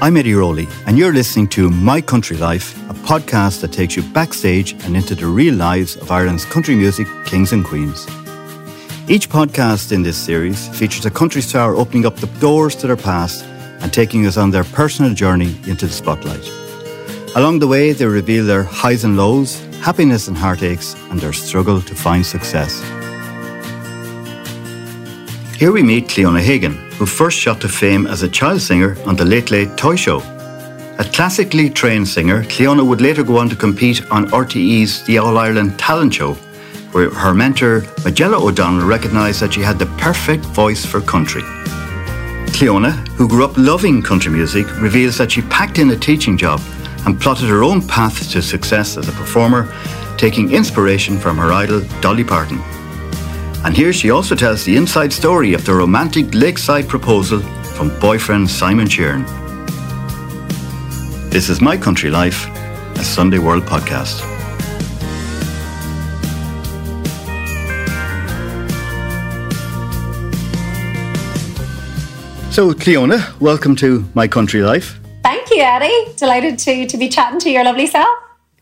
I'm Eddie Rowley, and you're listening to My Country Life, a podcast that takes you backstage and into the real lives of Ireland's country music kings and queens. Each podcast in this series features a country star opening up the doors to their past and taking us on their personal journey into the spotlight. Along the way, they reveal their highs and lows, happiness and heartaches, and their struggle to find success. Here we meet Cliona Hagan, who first shot to fame as a child singer on the Late Late Toy Show. A classically trained singer, Cliona would later go on to compete on RTE's The All Ireland Talent Show, where her mentor, Majella O'Donnell, recognised that she had the perfect voice for country. Cliona, who grew up loving country music, reveals that she packed in a teaching job and plotted her own path to success as a performer, taking inspiration from her idol, Dolly Parton. And here she also tells the inside story of the romantic lakeside proposal from boyfriend Simon Sheerin. This is My Country Life, a Sunday World podcast. So, Cliona, welcome to My Country Life. Thank you, Eddie. Delighted to, to be chatting to your lovely self.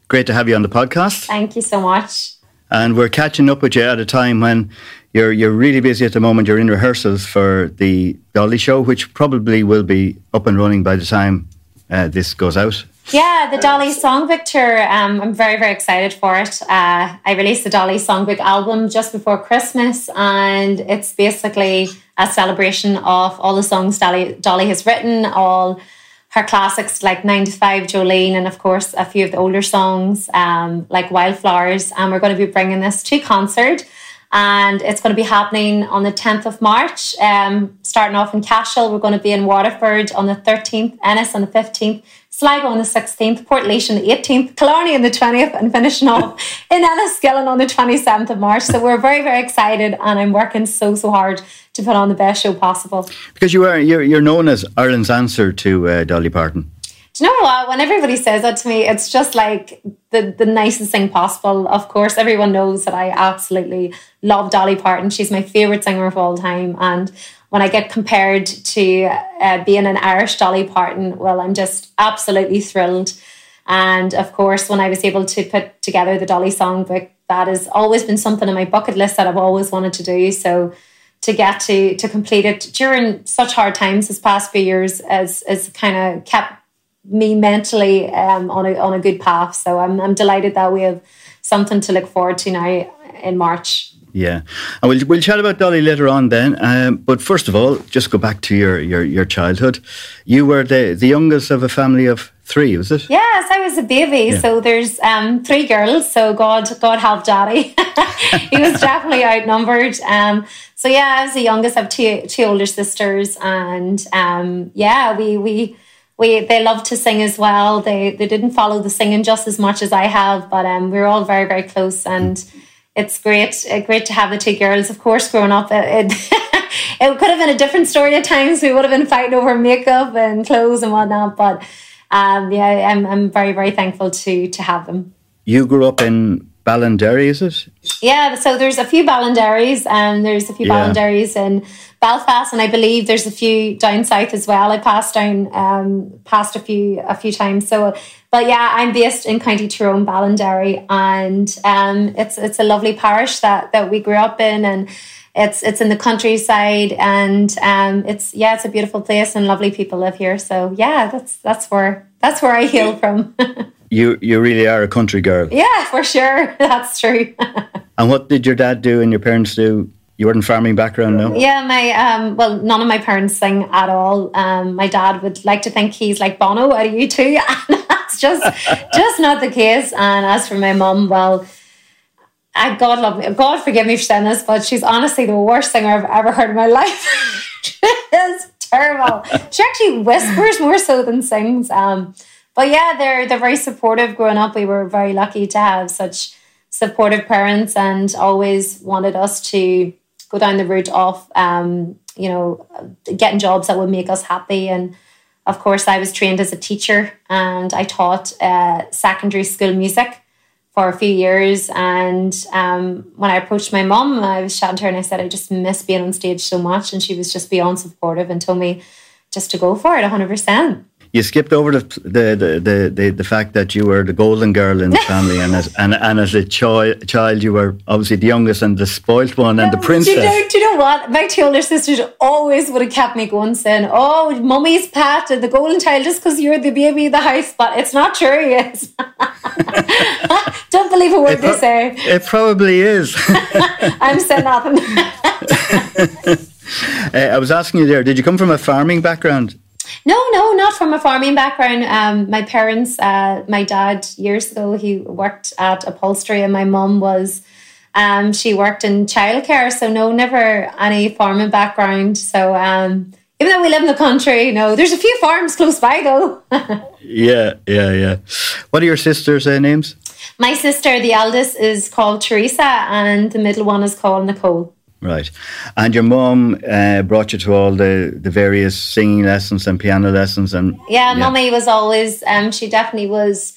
Great to have you on the podcast. Thank you so much and we're catching up with you at a time when you're you're really busy at the moment. You're in rehearsals for the Dolly show, which probably will be up and running by the time uh, this goes out. Yeah, the Dolly Songbook tour. Um, I'm very very excited for it. Uh, I released the Dolly Songbook album just before Christmas, and it's basically a celebration of all the songs Dolly Dolly has written, all her classics like Nine to Five, Jolene, and of course a few of the older songs um, like Wildflowers. And we're going to be bringing this to concert. And it's going to be happening on the 10th of March. Um, starting off in Cashel, we're going to be in Waterford on the 13th, Ennis on the 15th, Sligo on the 16th, Portlaoise on the 18th, Killarney on the 20th, and finishing off in Enniskillen on the 27th of March. So we're very, very excited, and I'm working so, so hard to put on the best show possible. Because you are you're, you're known as Ireland's answer to uh, Dolly Parton. Do you know what? When everybody says that to me, it's just like the, the nicest thing possible. Of course, everyone knows that I absolutely love Dolly Parton. She's my favourite singer of all time. And when I get compared to uh, being an Irish Dolly Parton, well, I'm just absolutely thrilled. And of course, when I was able to put together the Dolly songbook, that has always been something on my bucket list that I've always wanted to do. So to get to to complete it during such hard times this past few years has has kind of kept me mentally um, on a on a good path. So I'm I'm delighted that we have something to look forward to now in March. Yeah, and we'll we'll chat about Dolly later on then. Um, but first of all, just go back to your, your your childhood. You were the the youngest of a family of three, was it? Yes, I was a baby. Yeah. So there's um, three girls. So God God help Daddy. he was definitely outnumbered. Um, so yeah, I was the youngest. I have two two older sisters, and um, yeah, we we we they love to sing as well. They they didn't follow the singing just as much as I have, but um, we are all very very close and. It's great, uh, great to have the two girls. Of course, growing up, it, it, it, could have been a different story at times. We would have been fighting over makeup and clothes and whatnot. But um, yeah, I'm, I'm very, very thankful to to have them. You grew up in Ballinderry, is it? Yeah, so there's a few Ballinderrys and there's a few yeah. Ballinderrys in Belfast, and I believe there's a few down south as well. I passed down um, past a few a few times. So but yeah, I'm based in County Tyrone, Ballinderry, and um, it's it's a lovely parish that that we grew up in, and it's it's in the countryside, and um, it's yeah, it's a beautiful place, and lovely people live here. So yeah, that's that's where that's where I hail from. you you really are a country girl. Yeah, for sure, that's true. and what did your dad do and your parents do you weren't farming background, no? Yeah, my um, well, none of my parents sing at all. Um, my dad would like to think he's like Bono out of U2, and that's just just not the case. And as for my mum, well, I God love me, God forgive me for saying this, but she's honestly the worst singer I've ever heard in my life. it's terrible. She actually whispers more so than sings. Um, but yeah, they're they're very supportive. Growing up, we were very lucky to have such supportive parents and always wanted us to go down the route of um, you know getting jobs that would make us happy. And of course i was trained as a teacher and i taught uh, secondary school music for a few years. And um, when i approached my mom, i was chatting to her and i said i just miss being on stage so much. And she was just beyond supportive and told me just to go for it 100% you skipped over the the, the the, the fact that you were the golden girl in the family, and as and, and as a child, child, you were obviously the youngest and the spoilt one and the princess. Do you, know, do you know what? My two older sisters always would have kept me going, saying, "Oh, mummy's pet and the golden child, just because you're the baby of the house." But it's not true. Yes. Don't believe a word pro- they say. It probably is. I'm saying nothing. uh, I was asking you there. Did you come from a farming background? No, no, not from a farming background. Um, my parents, uh, my dad years ago, he worked at upholstery, and my mum was, um, she worked in childcare. So no, never any farming background. So um, even though we live in the country, no, there's a few farms close by though. yeah, yeah, yeah. What are your sisters' uh, names? My sister, the eldest, is called Teresa, and the middle one is called Nicole. Right. And your mum uh, brought you to all the, the various singing lessons and piano lessons and Yeah, yeah. mummy was always um she definitely was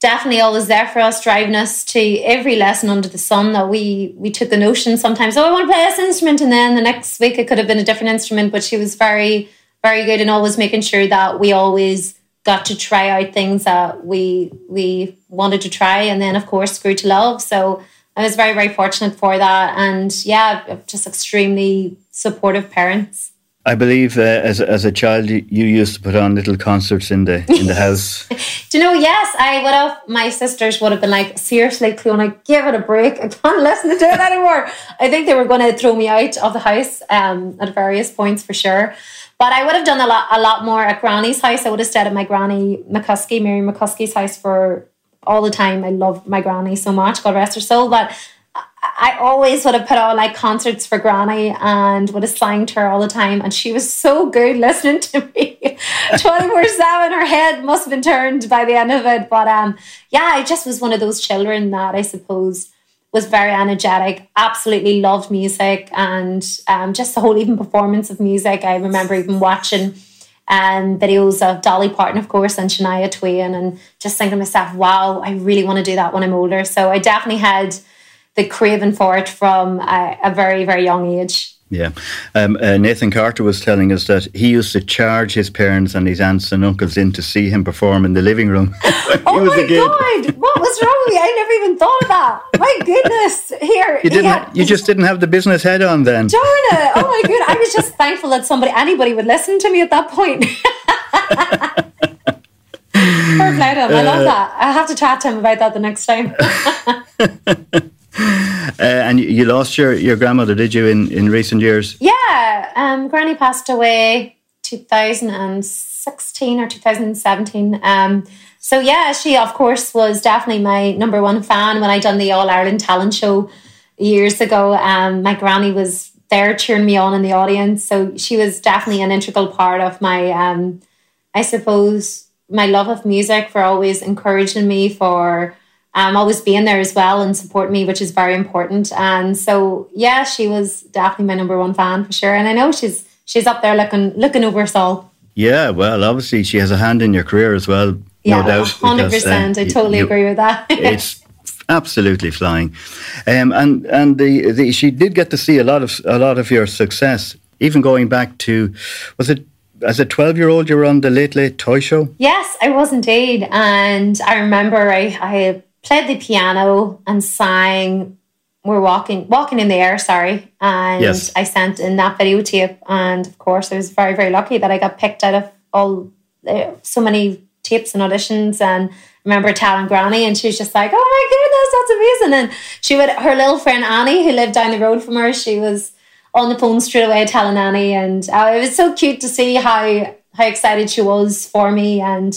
definitely always there for us, driving us to every lesson under the sun that we we took the notion sometimes, oh I want to play this instrument and then the next week it could have been a different instrument, but she was very, very good and always making sure that we always got to try out things that we we wanted to try and then of course grew to love. So I was very, very fortunate for that. And yeah, just extremely supportive parents. I believe uh, as, as a child, you used to put on little concerts in the in the house. Do you know? Yes, I would have. My sisters would have been like, "Seriously, Cliona, give it a break. I can't listen to it anymore." I think they were going to throw me out of the house um, at various points for sure. But I would have done a lot, a lot more at Granny's house. I would have stayed at my Granny McCuskey, Mary McCuskey's house for all the time. I loved my granny so much, God rest her soul. But I always would have put on like concerts for Granny and would have sang to her all the time. And she was so good listening to me 24 7. Her head must have been turned by the end of it. But um, yeah, I just was one of those children that I suppose was very energetic, absolutely loved music and um, just the whole even performance of music. I remember even watching and videos of Dolly Parton, of course, and Shania Twain, and just thinking to myself, wow, I really want to do that when I'm older. So I definitely had the craving for it from a, a very, very young age. Yeah. Um, uh, Nathan Carter was telling us that he used to charge his parents and his aunts and uncles in to see him perform in the living room. oh my God. What was wrong with me? I never even thought of that. My goodness. Here. You, didn't, had, you just didn't have the business head on then. Darn it. Oh my God. I was just thankful that somebody, anybody would listen to me at that point. Fair play. I love uh, that. I'll have to chat to him about that the next time. Uh, and you lost your, your grandmother, did you, in, in recent years? Yeah. Um, Granny passed away 2016 or 2017. Um, so, yeah, she, of course, was definitely my number one fan when I done the All Ireland talent show years ago. Um, my granny was there cheering me on in the audience. So, she was definitely an integral part of my, um, I suppose, my love of music for always encouraging me for um, always being there as well and support me, which is very important. And so, yeah, she was definitely my number one fan for sure. And I know she's she's up there looking looking over us all. Yeah, well, obviously she has a hand in your career as well. Yeah, no doubt. Hundred percent. Uh, I totally you, agree with that. it's absolutely flying, um, and and the, the she did get to see a lot of a lot of your success. Even going back to, was it as a 12 year old you were on the late late toy show yes i was indeed and i remember i, I played the piano and sang. We're walking walking in the air sorry. And yes. i sent in that videotape and of course i was very very lucky that i got picked out of all uh, so many tapes and auditions. And I remember telling granny and she was just like oh my goodness that's amazing. And she would her little friend annie who lived down the road from her she was on the phone straight away telling annie. And uh, it was so cute to see how how excited she was for me. And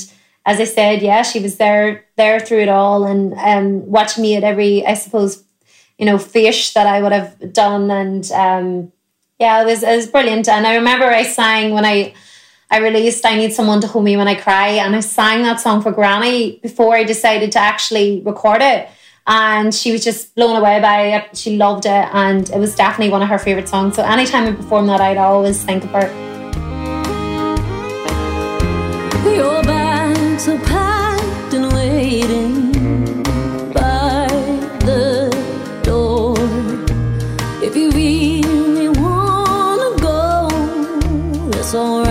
as I said, yeah, she was there there through it all and um, watching me at every, I suppose, you know, fish that I would have done. And um, yeah, it was it was brilliant. And I remember I sang when I I released I Need Someone to Hold Me When I Cry, and I sang that song for Granny before I decided to actually record it. And she was just blown away by it. She loved it, and it was definitely one of her favorite songs. So anytime I perform that, I'd always think of her. So packed and waiting by the door. If you really wanna go, alright.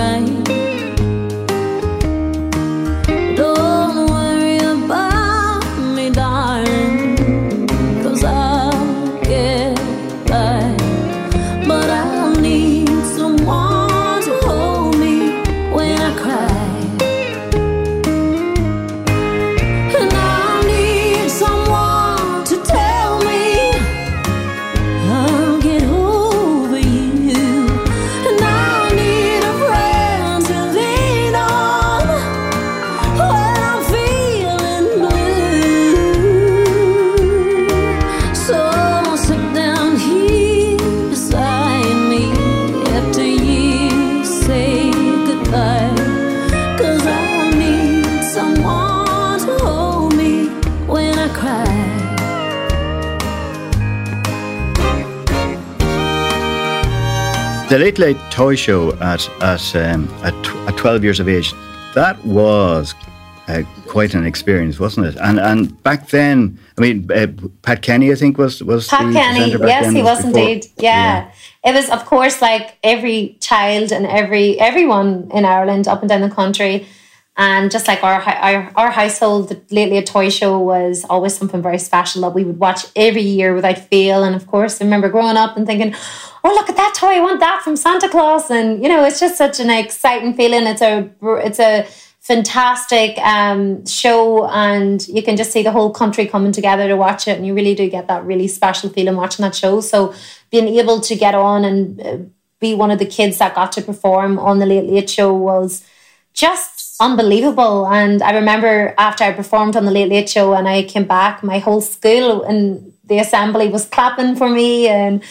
The Late Late Toy Show at at um, at, tw- at twelve years of age, that was uh, quite an experience, wasn't it? And and back then, I mean, uh, Pat Kenny, I think was was Pat the Kenny, yes, he was indeed. Yeah. It was, of course, like every child and every everyone in Ireland up and down the country. And just like our, our our household, lately Late Late Toy Show was always something very special that we would watch every year without fail. And of course, I remember growing up and thinking, "Oh, look at that toy! I want that from Santa Claus!" And you know, it's just such an exciting feeling. It's a it's a fantastic um, show, and you can just see the whole country coming together to watch it, and you really do get that really special feeling watching that show. So being able to get on and uh, be one of the kids that got to perform on the Late Late Show was just unbelievable. And I remember after I performed on the Late Late Show and I came back, my whole school and the assembly was clapping for me. And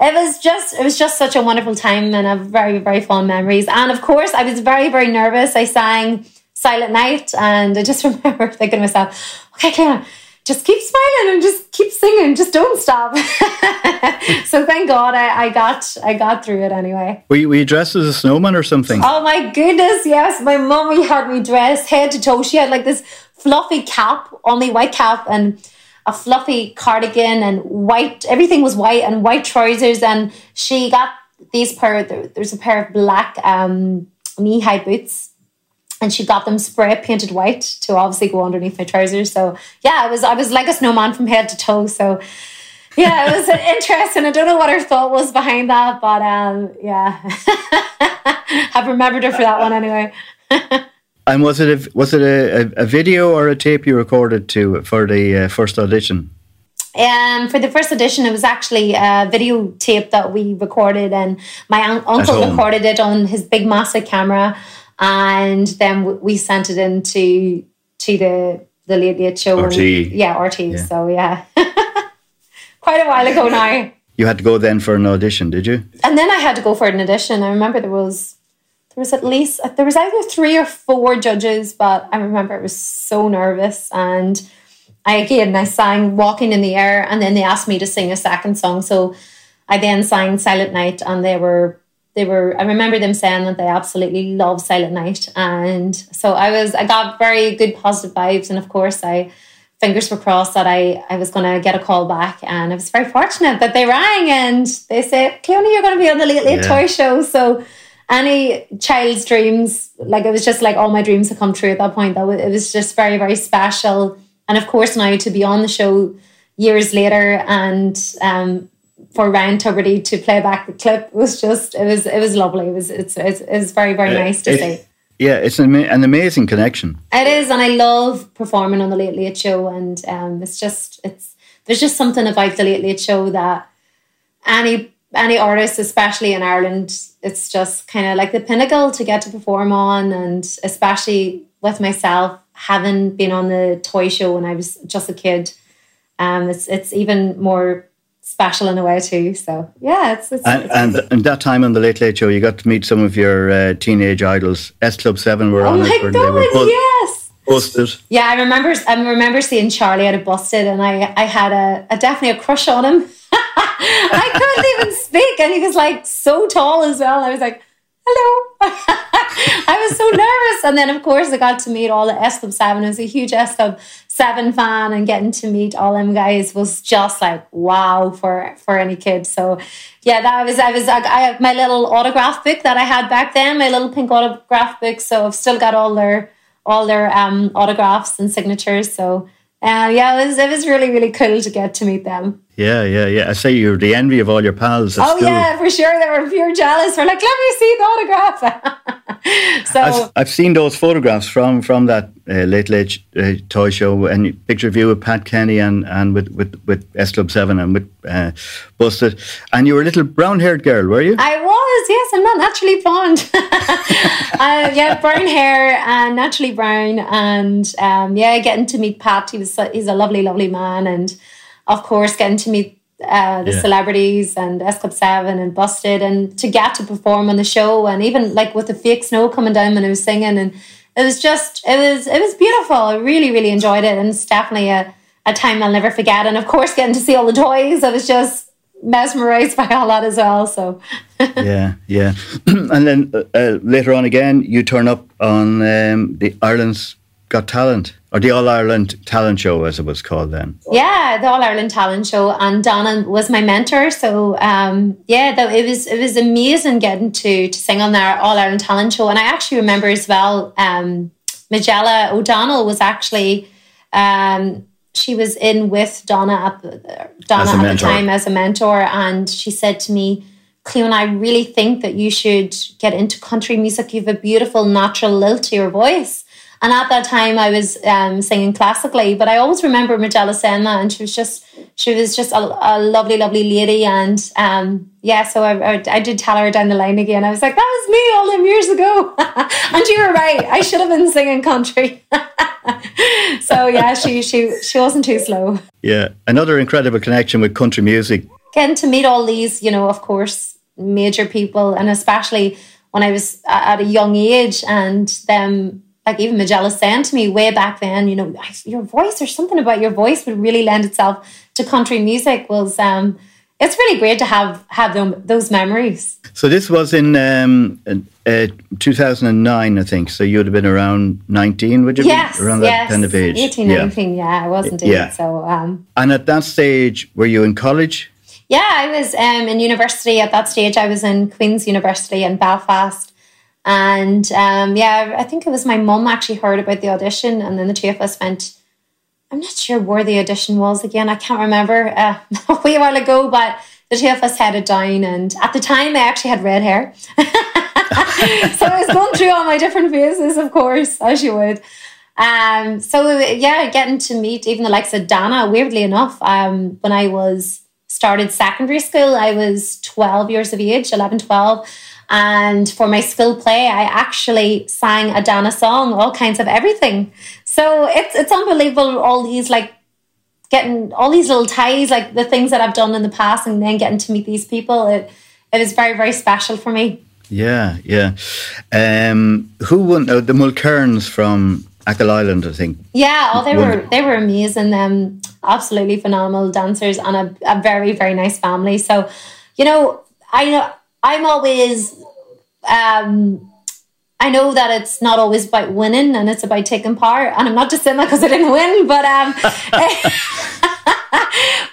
it was just it was just such a wonderful time and a very very fond memories. And of course i was very very nervous. I sang silent night and i just remember thinking to myself okay Claire, just keep smiling and just keep singing just don't stop so thank god I, I got i got through it anyway Were you, were you dressed as a snowman or something? Oh my goodness, yes. My mummy had me dressed head to toe. She had like this fluffy cap only white cap and a fluffy cardigan and white everything was white and white trousers and she got these pair there- there's a pair of black um knee-high boots and she got them spray painted white to obviously go underneath my trousers. So yeah, I was I was like a snowman from head to toe. So yeah, it was interesting. I don't know what her thought was behind that, but um, yeah, I've remembered her for that one anyway. And was it a, was it a, a, video or a tape you recorded to for the uh, first audition? Um, for the first edition, it was actually a videotape that we recorded, and my un- uncle recorded it on his big massive camera, and then we sent it into to the the Late Late Show. and- RTE. yeah, RT. Yeah. So yeah, quite a while ago now. You had to go then for an audition, did you? and then I had to go for an audition. I remember there was there was at least uh, there was either three or four judges, but I remember I was so nervous and I again I sang Walking in the Air and then they asked me to sing a second song. So I then sang Silent Night and they were they were I remember them saying that they absolutely love Silent Night. And so I was I got very good positive vibes. And of course I fingers were crossed that I, I was going to get a call back. And I was very fortunate that they rang and they said Cliona you're going to be on the Late Late Yeah. Toy Show. So any child's dreams like it was just like all my dreams had come true at that point. That was, it was just very very special. And of course now to be on the show years later and um for Ryan Tubridy to play back the clip was just it was it was lovely it was it's it's, it was very very nice to It- see Yeah, it's an, an amazing connection. it is, and I love performing on the Late Late Show, and um, it's just it's there's just something about the Late Late Show that any any artist, especially in Ireland, it's just kind of like the pinnacle to get to perform on, and especially with myself having been on the toy show when I was just a kid, um, it's it's even more special in a way too. So yeah, it's it's, And, it's and, and that time on the Late Late Show, you got to meet some of your uh, teenage idols. S Club 7 were oh on my it. and they were god, both yes. busted. Yeah, I remember. I remember seeing Charlie at a busted, and I, I had a, a definitely a crush on him. I couldn't even speak, and he was like so tall as well. I was like, "Hello." I was so nervous, and then of course I got to meet all the S Club Seven. It was a huge S Club Seven fan, and getting to meet all them guys was just like wow for for any kid. So yeah, that was I was I I have my little autograph book that I had back then, my little pink autograph book. So I've still got all their all their um, autographs and signatures. So uh, yeah, it was it was really really cool to get to meet them. Yeah, yeah, yeah. I say you're the envy of all your pals Oh school. yeah, for sure. They were pure jealous. We're like, let me see the autograph. so I've, I've seen those photographs from from that uh, late late uh, toy show and picture of you with Pat Kenny and, and with, with, with S Club Seven and with uh, Busted, and you were a little brown haired girl, were you? I was, yes, I'm not naturally blonde. uh, yeah, brown hair and naturally brown, and um, yeah, getting to meet Pat. He was he's a lovely, lovely man, and of course, getting to meet uh, the Yeah. celebrities and S Club Seven and Busted, and to get to perform on the show, and even like with the fake snow coming down when I was singing, and it was just it was it was beautiful. I really, really enjoyed it, and it's definitely a a time I'll never forget. And of course, getting to see all the toys, I was just mesmerized by all that as well. So, yeah, yeah. and then uh, uh, later on again, you turn up on um, the Ireland's Got Talent or the All Ireland Talent Show, as it was called then. Yeah, the All Ireland Talent Show, and Dana was my mentor. So um, yeah, though it was it was amazing getting to to sing on their All Ireland Talent Show, and I actually remember as well. Um, Majella O'Donnell was actually. Um, she was in with Dana at the, Dana at the time as a mentor, and she said to me, Cleon, I really think that you should get into country music. You have a beautiful natural lilt to your voice. And at that time, I was um, singing classically, but I always remember Majella saying that, and she was just she was just a, a lovely, lovely lady. And um, yeah, so I, I, I, did tell her down the line again. I was like, that was me all them years ago, and you were right. I should have been singing country. so yeah, she she she wasn't too slow. Yeah, another incredible connection with country music. Getting to meet all these, you know, of course, major people, and especially when I was at a young age, and them like even Majella saying to me way back then, you know, your voice or something about your voice would really lend itself to country music was um it's really great to have have them, those memories. So this was in um, uh, 2009, I think. So you would have been around 19, would you? Yes, around that yes. kind of age. 18, yeah. 19, yeah, I was indeed. Yeah. So, um, and at that stage, were you in college? Yeah, I was um, in university at that stage. I was in Queen's University in Belfast. And um, yeah, I think it was my mum actually heard about the audition, and then the two of us went. I'm not sure where the audition was again. I can't remember uh, a wee while ago, but the two of us headed down. And at the time, I actually had red hair. so I was going through all my different phases, of course, as you would. Um, so yeah, getting to meet even the likes of Dana, weirdly enough, um, when I was started secondary school, I was 12 years of age, 11, 12. And for my skill play, I actually sang a Dana song, all kinds of everything. So it's it's unbelievable. All these like getting all these little ties, like the things that I've done in the past, and then getting to meet these people. It it is very very special for me. Yeah, yeah. Um, who won uh, the Mulcairns from Achill Island? I think. Yeah, oh, they won. were they were amazing. Um, absolutely phenomenal dancers and a, a very very nice family. So, you know, I know I'm always, um, I know that it's not always about winning and it's about taking part. And I'm not just saying that because I didn't win, but um,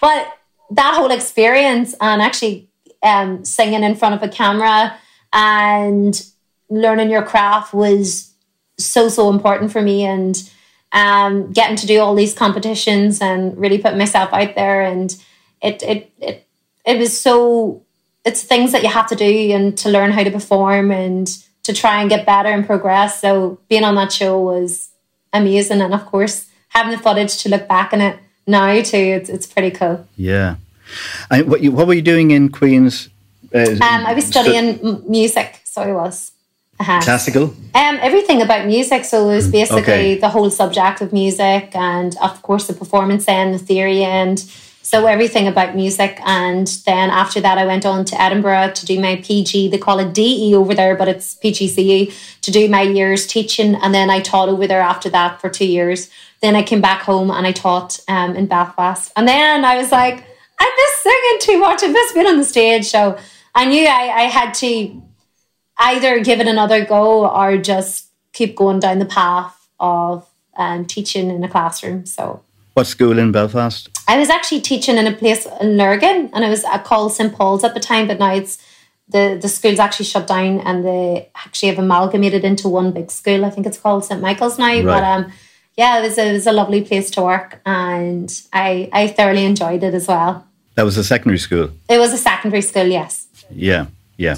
but that whole experience and actually um, singing in front of a camera and learning your craft was so so important for me and um, getting to do all these competitions and really put myself out there and it it it, it was so it's things that you have to do and to learn how to perform and to try and get better and progress. So being on that show was amazing, and of course having the footage to look back on it now too, it's it's pretty cool. Yeah. And what you, what were you doing in Queens? Uh, um, I was studying stu- music, so I was. Uh-huh. Classical? Um, everything about music. So it was basically okay. the whole subject of music, and of course the performance and the theory and so everything about music. And then after that, I went on to Edinburgh to do my PG. They call it DE over there, but it's PGCE to do my years teaching. And then I taught over there after that for two years. Then I came back home and I taught um, in Belfast. And then I was like, I've miss singing too much. I miss being on the stage. So I knew I, I had to either give it another go or just keep going down the path of um, teaching in a classroom. So what school in Belfast? I was actually teaching in a place in Lurgan, and it was called St Paul's at the time. But now it's the the school's actually shut down, and they actually have amalgamated into one big school. I think it's called St Michael's now. Right. But um, yeah, it was a, it was a lovely place to work, and I I thoroughly enjoyed it as well. That was a secondary school. It was a secondary school, yes. Yeah, yeah.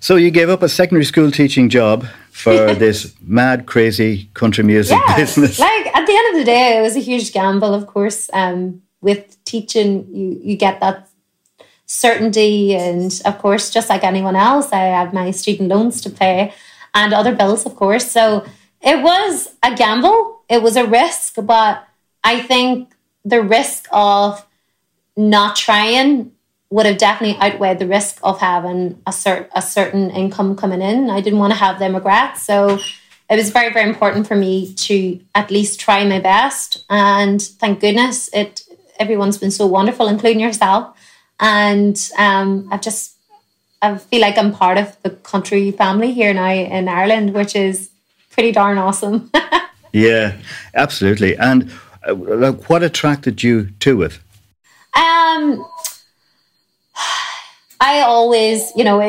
So you gave up a secondary school teaching job for this mad, crazy country music yeah, business. Like at the end of the day, it was a huge gamble. Of course, um, with teaching, you you get that certainty, and of course, just like anyone else, I have my student loans to pay and other bills, of course. So it was a gamble. It was a risk, but I think the risk of not trying would have definitely outweighed the risk of having a, cert, a certain income coming in. I didn't want to have them regret. So it was very, very important for me to at least try my best. And thank goodness it everyone's been so wonderful, including yourself. And um, I've just I feel like I'm part of the country family here now in Ireland, which is pretty darn awesome. yeah, absolutely. And uh, like, what attracted you to it? Um, I always, you know,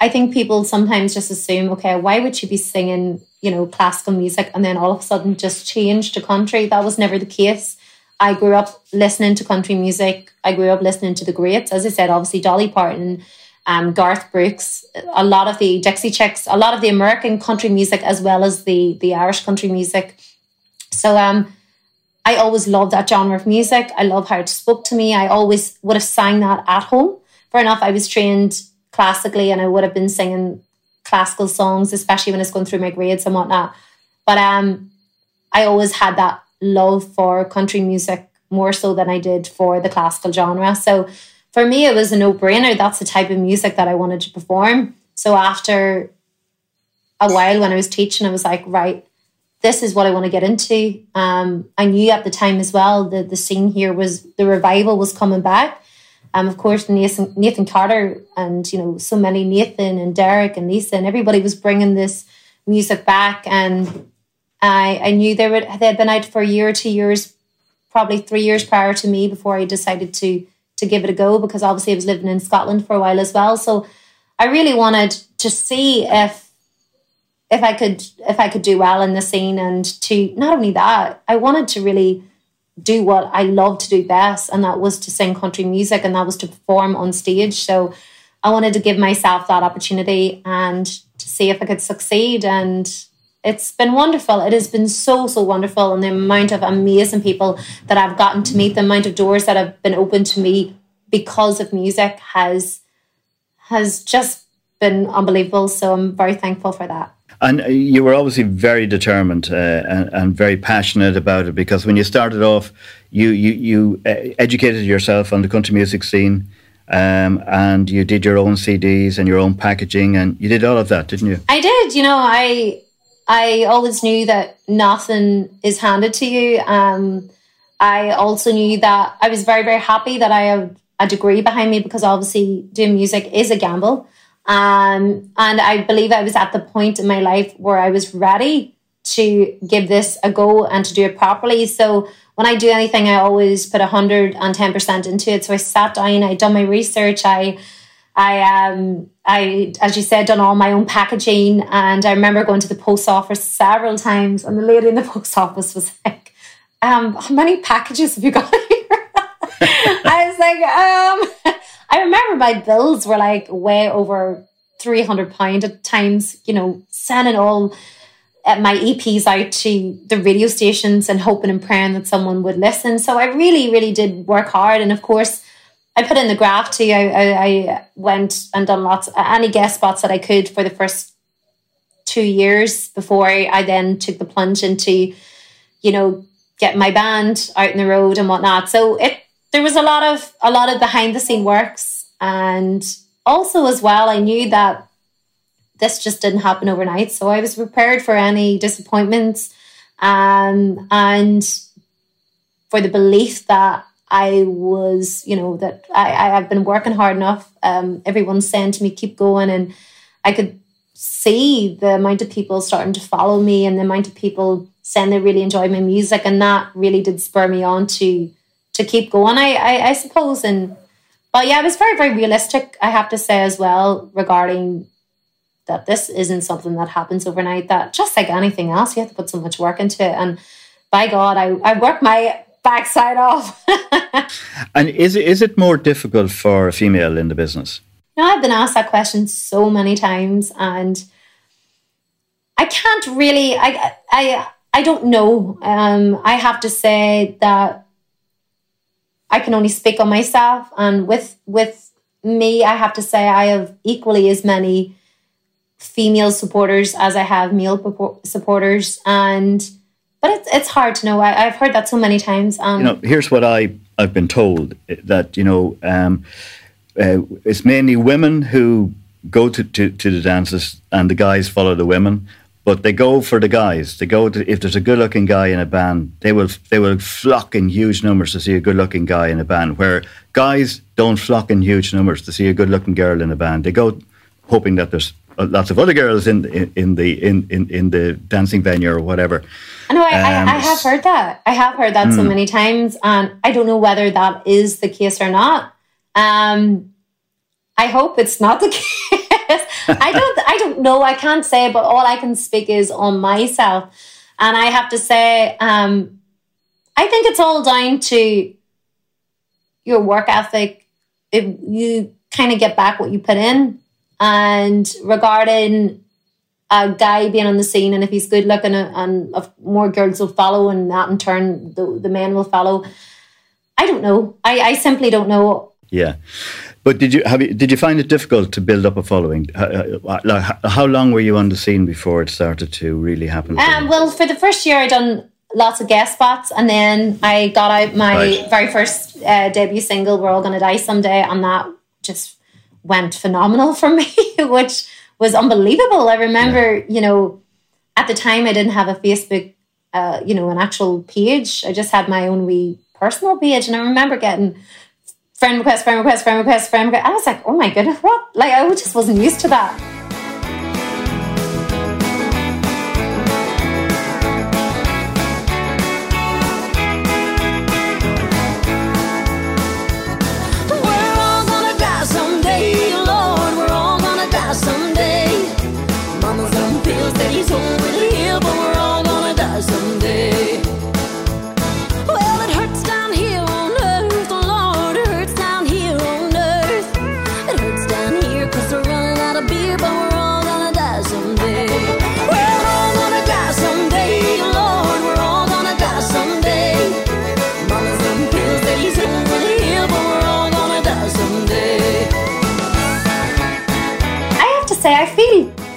I think people sometimes just assume, okay, why would you be singing, you know, classical music and then all of a sudden just change to country? That was never the case. I grew up listening to country music. I grew up listening to the greats, as I said, obviously Dolly Parton, um, Garth Brooks, a lot of the Dixie Chicks, a lot of the American country music as well as the the Irish country music. So um, I always loved that genre of music. I love how it spoke to me. I always would have sang that at home. Fair enough, I was trained classically and I would have been singing classical songs, especially when it's going through my grades and whatnot. But um, I always had that love for country music more so than I did for the classical genre. So for me, it was a no brainer. That's the type of music that I wanted to perform. So after a while, when I was teaching, I was like, right, this is what I want to get into. Um, I knew at the time as well that the scene here was the revival was coming back. Um, of course, Nathan, Nathan Carter and you know so many Nathan and Derek and Lisa and everybody was bringing this music back, and I I knew they were they had been out for a year or two years, probably three years prior to me before I decided to to give it a go because obviously I was living in Scotland for a while as well. So I really wanted to see if if I could if I could do well in the scene and to not only that, I wanted to really do what I love to do best, and that was to sing country music and that was to perform on stage. So I wanted to give myself that opportunity and to see if I could succeed. And it's been wonderful. It has been so, so wonderful. And the amount of amazing people that I've gotten to meet, the amount of doors that have been opened to me because of music has has just been unbelievable. So I'm very thankful for that. And you were obviously very determined uh, and, and, very passionate about it because when you started off, you you, you uh, educated yourself on the country music scene. Um, and you did your own CDs and your own packaging, and you did all of that, didn't you? I did. You know, I I always knew that nothing is handed to you. Um, I also knew that I was very, very happy that I have a degree behind me because obviously doing music is a gamble. Um, and I believe I was at the point in my life where I was ready to give this a go and to do it properly. So when I do anything, I always put 110% into it. So I sat down, I done my research, I I um I as you said done all my own packaging and I remember going to the post office several times and the lady in the post office was like, um, how many packages have you got here? I was like, um I remember my bills were like way over three hundred pound at times, you know, sending all uh, my EPs out to the radio stations and hoping and praying that someone would listen. So I really, really did work hard. And of course, I put in the graft too. I, I, I went and done lots, any guest spots that I could for the first two years before I then took the plunge into, you know, getting my band out in the road and whatnot. So it there was a lot of a lot of behind the scene works, and also as well, I knew that this just didn't happen overnight. So I was prepared for any disappointments, um, and for the belief that I was, you know, that I, I have been working hard enough. Um, everyone's saying to me, keep going. And I could see the amount of people starting to follow me and the amount of people saying they really enjoy my music. And that really did spur me on to to keep going, I, I, I suppose. And but yeah, it was very, very realistic, I have to say as well, regarding that this isn't something that happens overnight, that just like anything else, you have to put so much work into it. And by God, I, I worked my backside off. and is it, is it more difficult for a female in the business? No, I've been asked that question so many times, and I can't really. I I I don't know. Um, I have to say that I can only speak on myself, and with with me, I have to say I have equally as many female supporters as I have male supporters, and but it's it's hard to know. I, have heard that so many times. Um, you know, here's what I I've been told that you know um, uh, it's mainly women who go to, to, to the dances and the guys follow the women. But they go for the guys. They go to, if there's a good-looking guy in a band, they will they will flock in huge numbers to see a good-looking guy in a band. Where guys don't flock in huge numbers to see a good-looking girl in a band. They go hoping that there's uh, lots of other girls in in, in the in, in in the dancing venue or whatever. I know I, um, I, I, have heard that. I have heard that mm. so hmm. many times, and I don't know whether that is the case or not. Um, I hope it's not the case. I don't I don't know. I can't say, but all I can speak is on myself. And I have to say, um, I think it's all down to your work ethic. If you kind of get back what you put in. And regarding a guy being on the scene, and if he's good looking, and if more girls will follow, and that in turn the, the men will follow. I don't know. I, I simply don't know. Yeah. But did you have you, did you find it difficult to build up a following? How, how long were you on the scene before it started to really happen? Um, well, for the first year, I done lots of guest spots, and then I got out my right. very first uh, debut single, "We're All Gonna Die Someday," and that just went phenomenal for me, which was unbelievable. I remember, yeah. you know, at the time I didn't have a Facebook, uh, you know, an actual page. I just had my own wee personal page, and I remember getting friend request, friend request, friend request, friend request. I was like, oh my goodness, what? Like, I just wasn't used to that.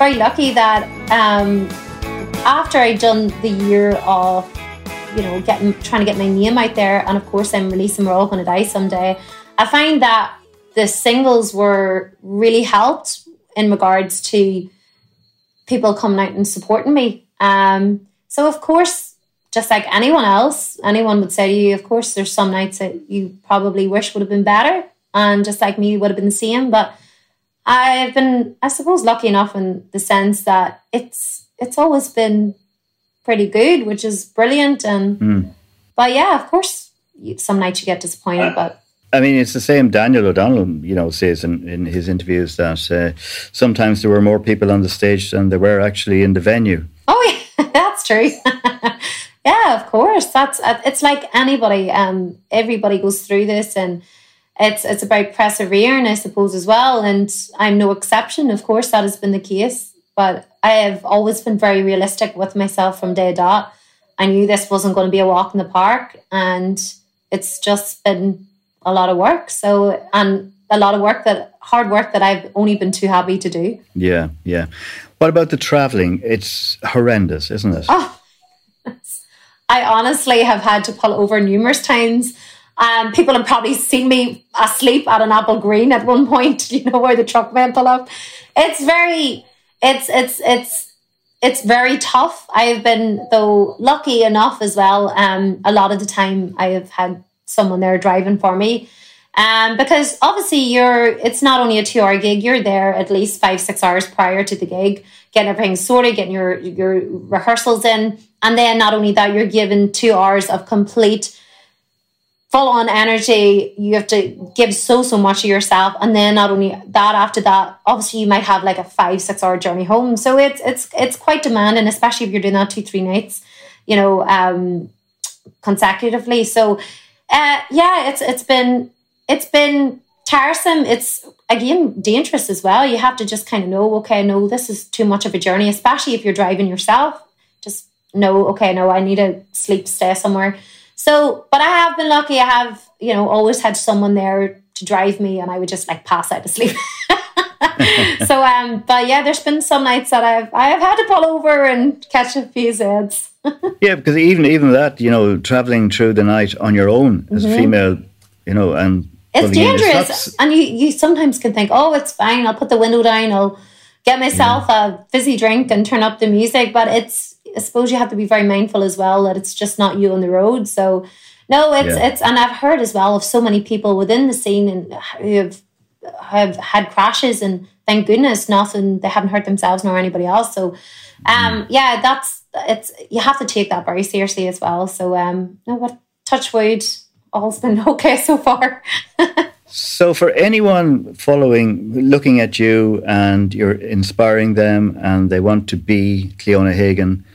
Very lucky that um, after I'd done the year of, you know, getting trying to get my name out there, and of course I'm releasing We're All Gonna Die Someday, I find that the singles were really helped in regards to people coming out and supporting me. Um, so of course, just like anyone else, anyone would say to you, of course, there's some nights that you probably wish would have been better, and just like me, would have been the same, but I've been, I suppose, lucky enough in the sense that it's it's always been pretty good, which is brilliant. And mm. but yeah, of course, you, some nights you get disappointed, but. I mean, it's the same. Daniel O'Donnell, you know, says in, in his interviews that uh, sometimes there were more people on the stage than there were actually in the venue. Oh yeah, that's true. yeah, of course. That's uh, it's like anybody. Um, everybody goes through this, and it's it's about persevering, I suppose, as well. And I'm no exception. Of course, that has been the case. But I have always been very realistic with myself from day dot. I knew this wasn't going to be a walk in the park, and it's just been a lot of work. So and a lot of work that hard work that I've only been too happy to do. Yeah, yeah. What about the traveling? It's horrendous, isn't it? Oh, I honestly have had to pull over numerous times um, people have probably seen me asleep at an Applegreen at one point, you know, where the truck went pull up. It's very, it's, it's, it's, it's very tough. I've been, though, lucky enough as well. Um, a lot of the time I have had someone there driving for me. Um, because obviously you're, it's not only a two hour gig, you're there at least five, six hours prior to the gig, getting everything sorted, getting your, your rehearsals in. And then not only that, you're given two hours of complete full on energy. You have to give so, so much of yourself. And then not only that, after that, obviously you might have like a five, six hour journey home. So it's, it's, it's quite demanding, especially if you're doing that two, three nights, you know, um, consecutively. So, uh, yeah, it's, it's been, it's been tiresome. It's again dangerous as well. You have to just kind of know, okay, no, this is too much of a journey, especially if you're driving yourself. Just know, okay, no, I need to sleep, stay somewhere so, but I have been lucky. I have, you know, always had someone there to drive me and I would just like pass out of sleep. so um but yeah there's been some nights that I've I have had to pull over and catch a few Zeds. yeah, because even even that, you know, traveling through the night on your own as mm-hmm. a female, you know, and it's dangerous. And you you sometimes can think, oh, it's fine. I'll put the window down. I'll get myself a fizzy drink and turn up the music. But it's, I suppose you have to be very mindful as well that it's just not you on the road. So, no, it's Yeah. it's, and I've heard as well of so many people within the scene and who have have had crashes, and thank goodness nothing. They haven't hurt themselves nor anybody else. So, um, yeah, that's it's you have to take that very seriously as well. So, um, no, but touch wood, all's been okay so far. So, for anyone following, looking at you, and you're inspiring them, and they want to be Cliona Hagan,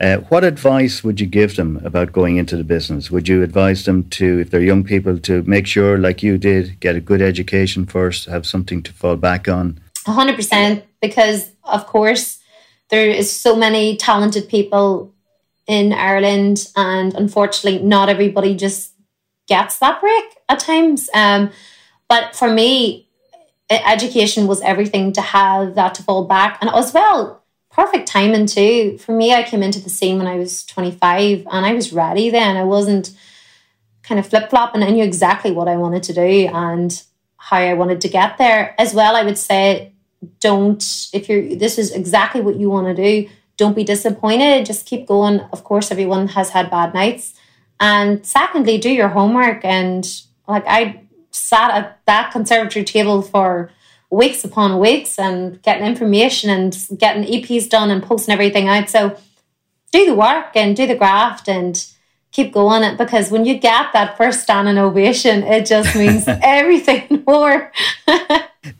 uh, what advice would you give them about going into the business? Would you advise them to, if they're young people, to make sure, like you did, get a good education first, have something to fall back on? Hundred percent, because of course there is so many talented people in Ireland, and unfortunately, not everybody just gets that break at times. Um, but for me, education was everything to have that to fall back, and as well, perfect timing too. For me, I came into the scene when I was twenty five, and I was ready then. I wasn't kind of flip flopping. I knew exactly what I wanted to do and how I wanted to get there. As well, I would say, don't if you're this is exactly what you want to do. Don't be disappointed. Just keep going. Of course, everyone has had bad nights. And secondly, do your homework. And like I sat at that conservatory table for weeks upon weeks and getting information and getting EPs done and posting everything out. So do the work and do the graft and keep going it because when you get that first standing ovation, it just means everything more.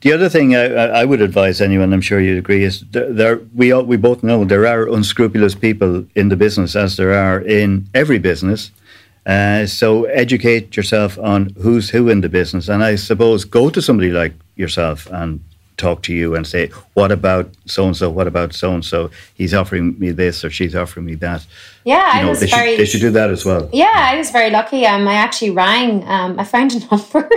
The other thing I, I would advise anyone, I'm sure you'd agree, is there, there we all, we both know there are unscrupulous people in the business, as there are in every business. Uh, so educate yourself on who's who in the business, and I suppose go to somebody like yourself and talk to you and say, "What about so and so? What about so and so? He's offering me this, or she's offering me that." Yeah, You I know, was they should they should do that as well. Yeah, I was very lucky. Um, I actually rang. Um, I found a number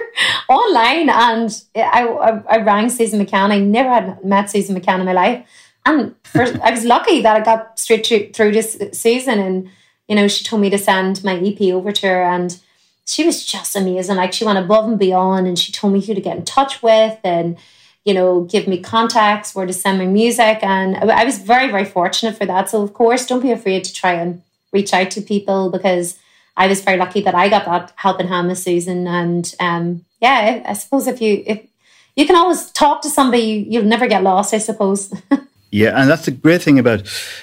online, and I, I I rang Susan McCann. I never had met Susan McCann in my life, and first, I was lucky that I got straight to, through to Su- Susan, and you know she told me to send my EP over to her, and she was just amazing. Like she went above and beyond, and she told me who to get in touch with, and you know, give me contacts where to send my music, and I was very very fortunate for that. So of course, don't be afraid to try and reach out to people because I was very lucky that I got that helping hand with Susan. And um, yeah, I, suppose if you if you can always talk to somebody, you, you'll never get lost. I suppose. Yeah, and that's the great thing about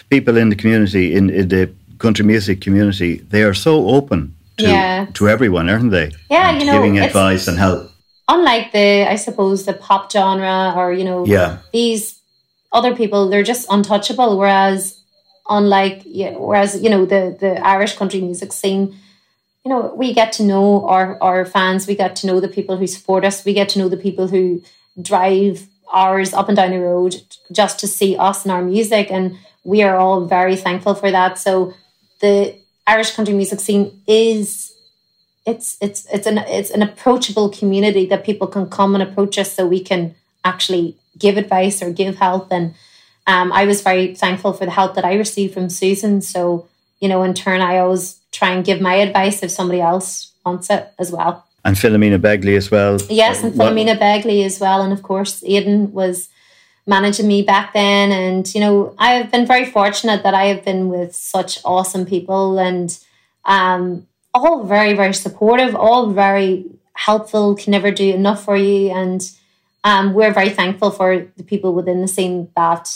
people in the community, in, in the country music community. They are so open to Yeah. to everyone, aren't they? Yeah, And you know, giving advice and help. Unlike the, I suppose, the pop genre or you know, Yeah. these other people, they're just untouchable. Whereas, unlike yeah, whereas you know the the Irish country music scene. You know, we get to know our, our fans, we get to know the people who support us, we get to know the people who drive hours up and down the road just to see us and our music. And we are all very thankful for that. So the Irish country music scene is it's it's it's an it's an approachable community that people can come and approach us so we can actually give advice or give help. And um, I was very thankful for the help that I received from Susan. So, you know, in turn I always try and give my advice if somebody else wants it as well. And Philomena Begley as well. Yes, and What- Philomena Begley as well. And of course, Aidan was managing me back then. And, you know, I have been very fortunate that I have been with such awesome people and um, all very, very supportive, all very helpful, can never do enough for you. And um, we're very thankful for the people within the scene that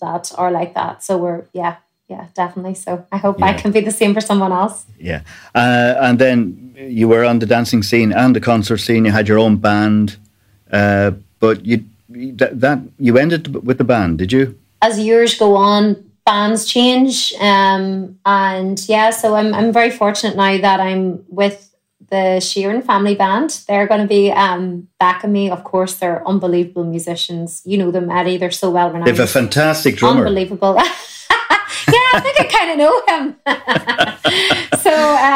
that are like that. So we're, yeah, yeah, definitely. So I hope I can be the same for someone else. Yeah, uh, and then you were on the dancing scene and the concert scene. You had your own band, uh, but you that, that you ended with the band, did you? as years go on, bands change. Um, and yeah, so I'm, I'm very fortunate now that I'm with the Sheerin family band. They're going to be um, backing me. Of course, they're unbelievable musicians. You know them, Eddie. They're so well renowned. They have a fantastic drummer. Unbelievable. yeah, I think I kind of know him.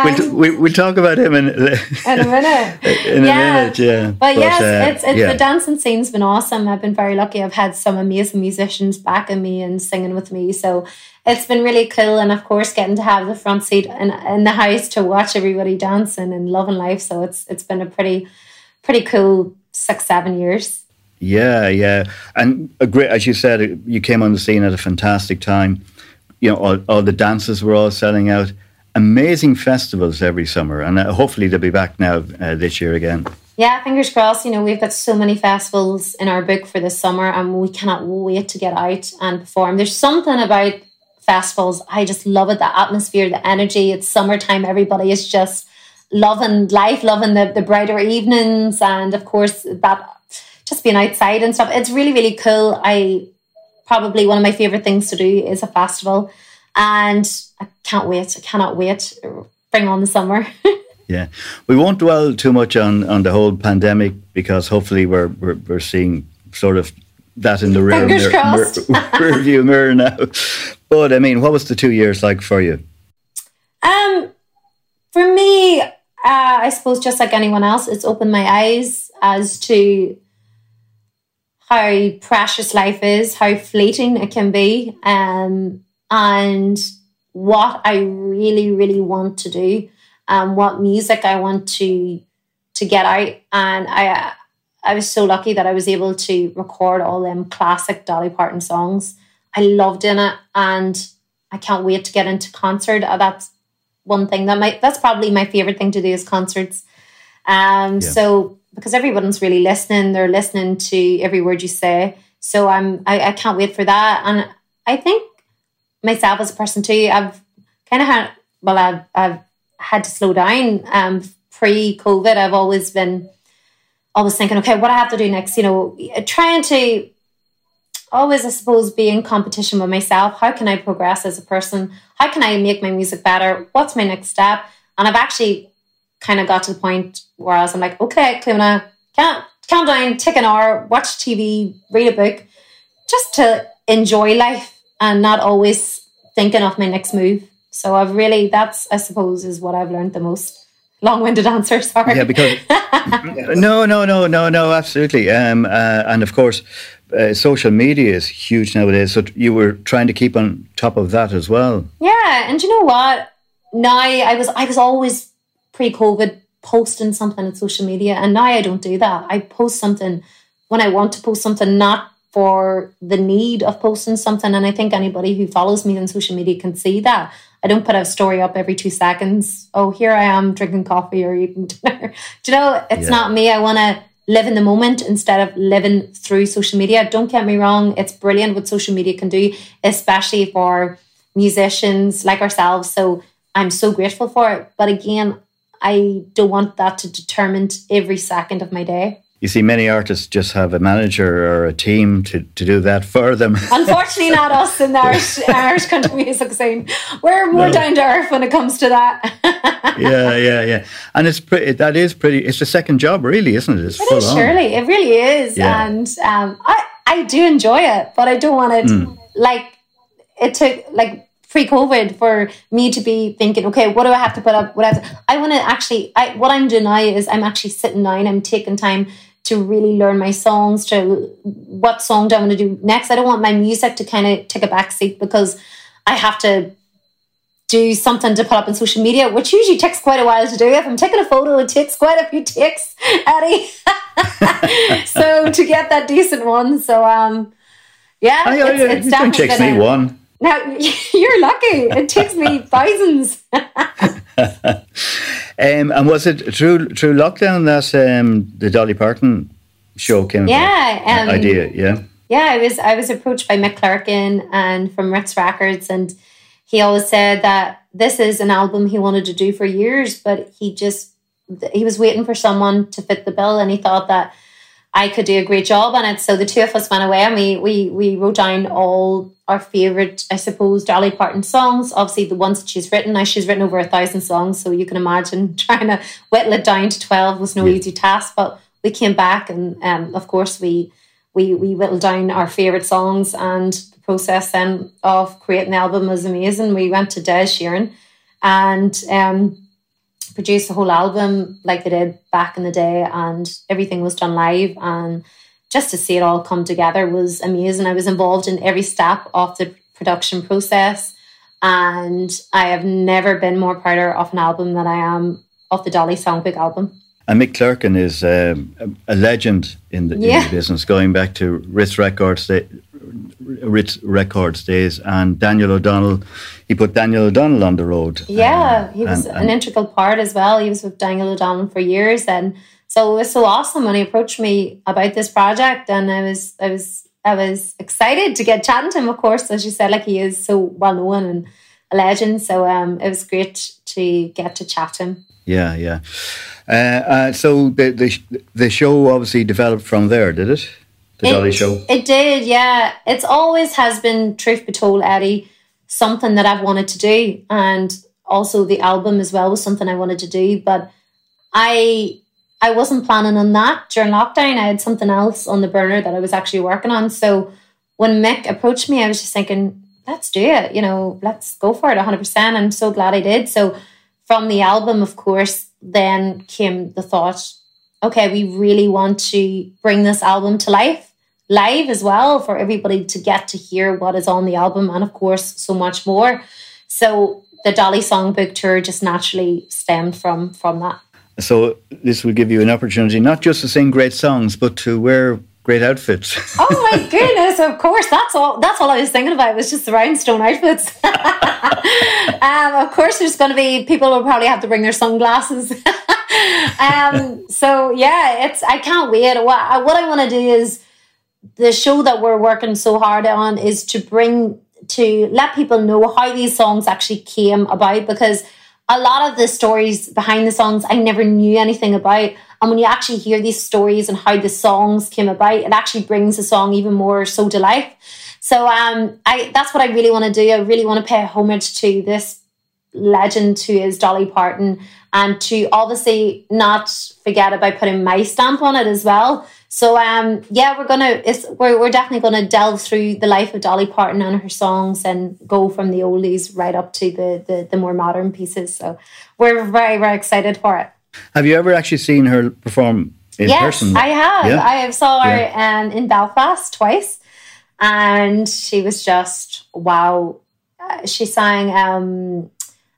We'll, we, we'll talk about him in, in a minute. in Yeah. a minute. Yeah, But, yes, uh, it's, it's yeah. the dancing scene's been awesome. I've been very lucky. I've had some amazing musicians backing me and singing with me. So it's been really cool. And of course, getting to have the front seat in, in the house to watch everybody dancing and loving life. So it's it's been a pretty pretty cool six seven years. Yeah, yeah, and a great, as you said, you came on the scene at a fantastic time. You know, all, all the dances were all selling out. Amazing festivals every summer, and uh, hopefully they'll be back now uh, this year again. Yeah, fingers crossed. You know, we've got so many festivals in our book for this summer, and we cannot wait to get out and perform. There's something about festivals. I just love it the atmosphere, the energy. It's summertime. Everybody is just loving life, loving the, the brighter evenings, and of course, that just being outside and stuff. It's really, really cool. I probably one of my favorite things to do is a festival, and I can't wait. I cannot wait. Bring on the summer. yeah, we won't dwell too much on on the whole pandemic because hopefully we're we're, we're seeing sort of that in the rear, mirror, mirror, rear view mirror now. But I mean, what was the two years like for you? Um, for me, uh, I suppose just like anyone else, it's opened my eyes as to how precious life is, how fleeting it can be, um, and what I really, really want to do, and um, what music I want to to get out. And I, I was so lucky that I was able to record all them classic Dolly Parton songs. I loved in it, and I can't wait to get into concert. Uh, that's one thing that might that's probably my favorite thing to do is concerts. Um, yeah. so because everyone's really listening. They're listening to every word you say. So I'm I, I can't wait for that. And I think myself as a person too, I've kind of had well, I've I've had to slow down. Um, pre COVID, I've always been always thinking, okay, what I have to do next. You know, trying to always, I suppose, be in competition with myself. How can I progress as a person? How can I make my music better? What's my next step? And I've actually kind of got to the point where I was, I'm like, okay, Cliona, count, count down, take an hour, watch TV, read a book, just to enjoy life and not always thinking of my next move. So I've really, that's, I suppose, is what I've learned the most. Long-winded answer, sorry. Yeah, because no, no, no, no, no, absolutely. Um, uh, and of course, uh, social media is huge nowadays. So you were trying to keep on top of that as well. Yeah, and you know what? Now I was I was always pre-COVID posting something on social media, and now I don't do that. I post something when I want to post something, not for the need of posting something. And I think anybody who follows me on social media can see that. I don't put a story up every two seconds. Oh, here I am drinking coffee or eating dinner. Do you know, it's yeah. not me. I want to live in the moment instead of living through social media. Don't get me wrong, it's brilliant what social media can do, especially for musicians like ourselves. So I'm so grateful for it. But again, I don't want that to determine every second of my day. You see, many artists just have a manager or a team to, to do that for them. Unfortunately, not us in the Irish, Irish country music scene. We're more no. down to earth when it comes to that. yeah, yeah, yeah. And it's pretty, that is pretty, it's a second job, really, isn't it? It's it is, surely. It really is. Yeah. And um, I, I do enjoy it, but I don't want it, mm. like, it took, like, pre-COVID for me to be thinking, okay, what do I have to put up? What I, have to, I want to actually, I, what I'm doing now is I'm actually sitting down, I'm taking time to really learn my songs, to what song do I want to do next. I don't want my music to kind of take a back seat because I have to do something to put up on social media, which usually takes quite a while to do. If I'm taking a photo, it takes quite a few takes, Eddie. so to get that decent one, so um, yeah, I, I, it's, it's definitely takes me one. Now you're lucky. It takes me thousands. um, and was it through through lockdown that um, the Dolly Parton show came? Yeah, um, idea. Yeah, yeah. I was I was approached by Mick Clerkin and from Ritz Records, and he always said that this is an album he wanted to do for years, but he just he was waiting for someone to fit the bill, and he thought that I could do a great job on it. So the two of us went away and we we we wrote down all our favorite, I suppose, Dolly Parton songs. Obviously, the ones that she's written. Now she's written over a thousand songs, so you can imagine trying to whittle it down to twelve was no yeah. easy task. But we came back, and um, of course, we we we whittled down our favorite songs, and the process then of creating the album was amazing. We went to Des Sheerin, and um, produce the whole album like they did back in the day, and everything was done live. And just to see it all come together was amazing. I was involved in every step of the production process, and I have never been more prouder of an album than I am of the Dolly Songbook album. And Mick Clerkin is um, a legend in the, Yeah. in the business, going back to Ritz Records, Ritz Records days, and Daniel O'Donnell. He put Daniel O'Donnell on the road. Yeah, um, he was and- an and- integral part as well. He was with Daniel O'Donnell for years, and so it was so awesome when he approached me about this project, and I was, I was, I was excited to get chatting to him. Of course, as you said, like he is so well known and a legend. So um, it was great to get to chat to him. Yeah, yeah. Uh, uh, so the, the the show obviously developed from there, did it? The it, Dolly Show. It did, yeah. It's always has been, truth be told, Eddie, something that I've wanted to do. And also the album as well was something I wanted to do. But I I wasn't planning on that during lockdown. I had something else on the burner that I was actually working on. So when Mick approached me, I was just thinking, let's do it, you know, let's go for it 100%. I'm so glad I did. So from the album, of course, then came the thought, okay, we really want to bring this album to life, live as well, for everybody to get to hear what is on the album, and of course, so much more. So the Dolly Songbook tour just naturally stemmed from from that. So this will give you an opportunity not just to sing great songs, but to wear great outfits. Oh my goodness! Of course, that's all. That's all I was thinking about was just the rhinestone outfits. um, of course, there's going to be people will probably have to bring their sunglasses. um, so yeah, it's I can't wait. What, what I want to do is the show that we're working so hard on is to bring to let people know how these songs actually came about because a lot of the stories behind the songs I never knew anything about. And when you actually hear these stories and how the songs came about, it actually brings the song even more so to life. So um, I that's what I really want to do. I really want to pay homage to this legend who is Dolly Parton and to obviously not forget about putting my stamp on it as well. So um yeah, we're gonna we're, we're definitely gonna delve through the life of Dolly Parton and her songs and go from the oldies right up to the the, the more modern pieces. So we're very, very excited for it. Have you ever actually seen her perform in yes, person? I have. Yeah? I have saw her Yeah. um, in Belfast twice, and she was just wow. Uh, she sang um,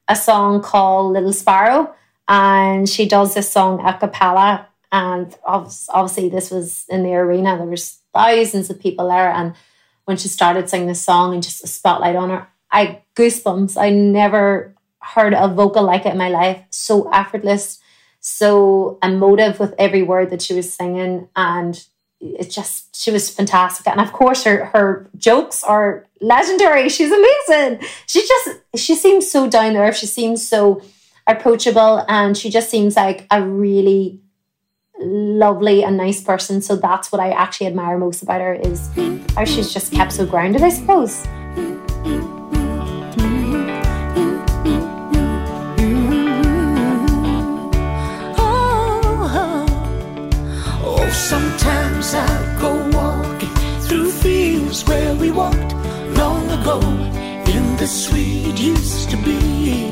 a song called "Little Sparrow," and she does this song a cappella. And obviously, this was in the arena. There was thousands of people there, and when she started singing this song and just a spotlight on her, I goosebumps. I never heard a vocal like it in my life. So effortless so emotive with every word that she was singing and it just she was fantastic. And of course her her jokes are legendary. She's amazing. She just she seems so down to earth. She seems so approachable and she just seems like a really lovely and nice person. So that's what i actually admire most about her is how she's just kept so grounded i suppose the sweet used to be.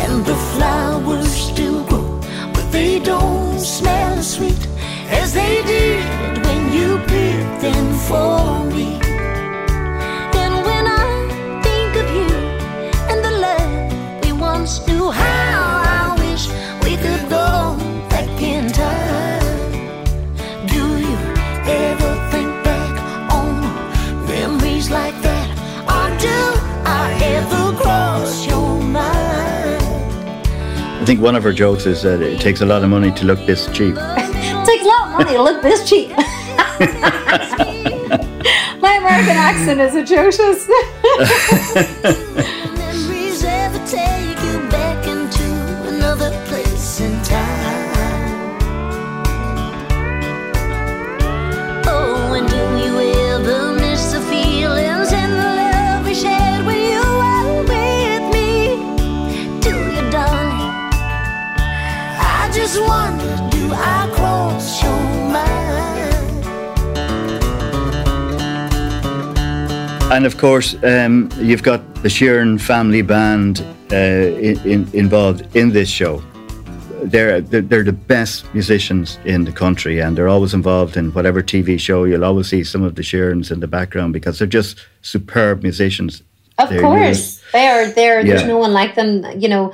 And the flowers still grow, but they don't smell as sweet as they did when you picked them for me. And when I think of you and the love we once knew, how think one of her jokes is that it takes a lot of money to look this cheap. it takes a lot of money to look this cheap my american accent is atrocious just wonder, do I cross your mind? And of course, um, you've got the Sheerin family band uh, in, in, involved in this show. They're, they're they're the best musicians in the country, and they're always involved in whatever TV show. You'll always see some of the Sheerins in the background because they're just superb musicians. Of They're course, they are there. There's Yeah. no one like them. You know,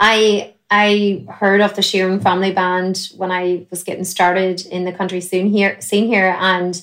I I heard of the Sheerin Family Band when I was getting started in the country scene here, scene here, and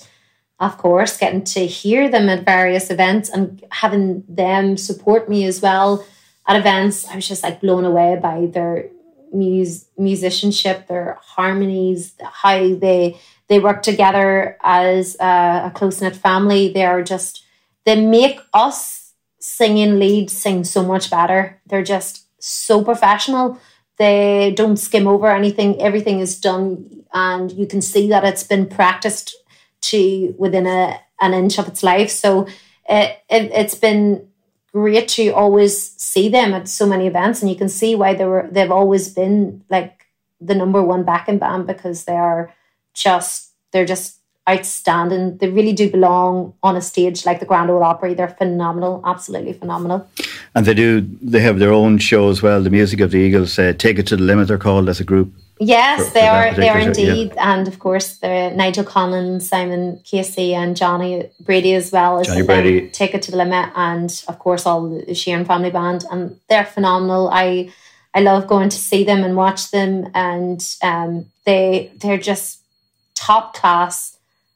of course, getting to hear them at various events and having them support me as well at events. I was just like blown away by their mus- musicianship, their harmonies, how they they work together as a, a close knit family. They are just they make us singing lead sing so much better. They're just so professional. They don't skim over anything. Everything is done, and you can see that it's been practiced to within a an inch of its life. So it, it it's been great to always see them at so many events, and you can see why they were they've always been like the number one backing band because they are just they're just outstanding. They really do belong on a stage like the Grand Ole Opry. They're phenomenal, absolutely phenomenal. And they do. They have their own show as well. The Music of the Eagles, uh, Take It to the Limit. They're called as a group. Yes, for, they for are. They are indeed, yeah. and of course, the Nigel Conlon, Simon Casey, and Johnny Brady as well as Johnny Brady. Take It to the Limit, and of course, all the Sheerin family band, and they're phenomenal. I I love going to see them and watch them, and um, they they're just top class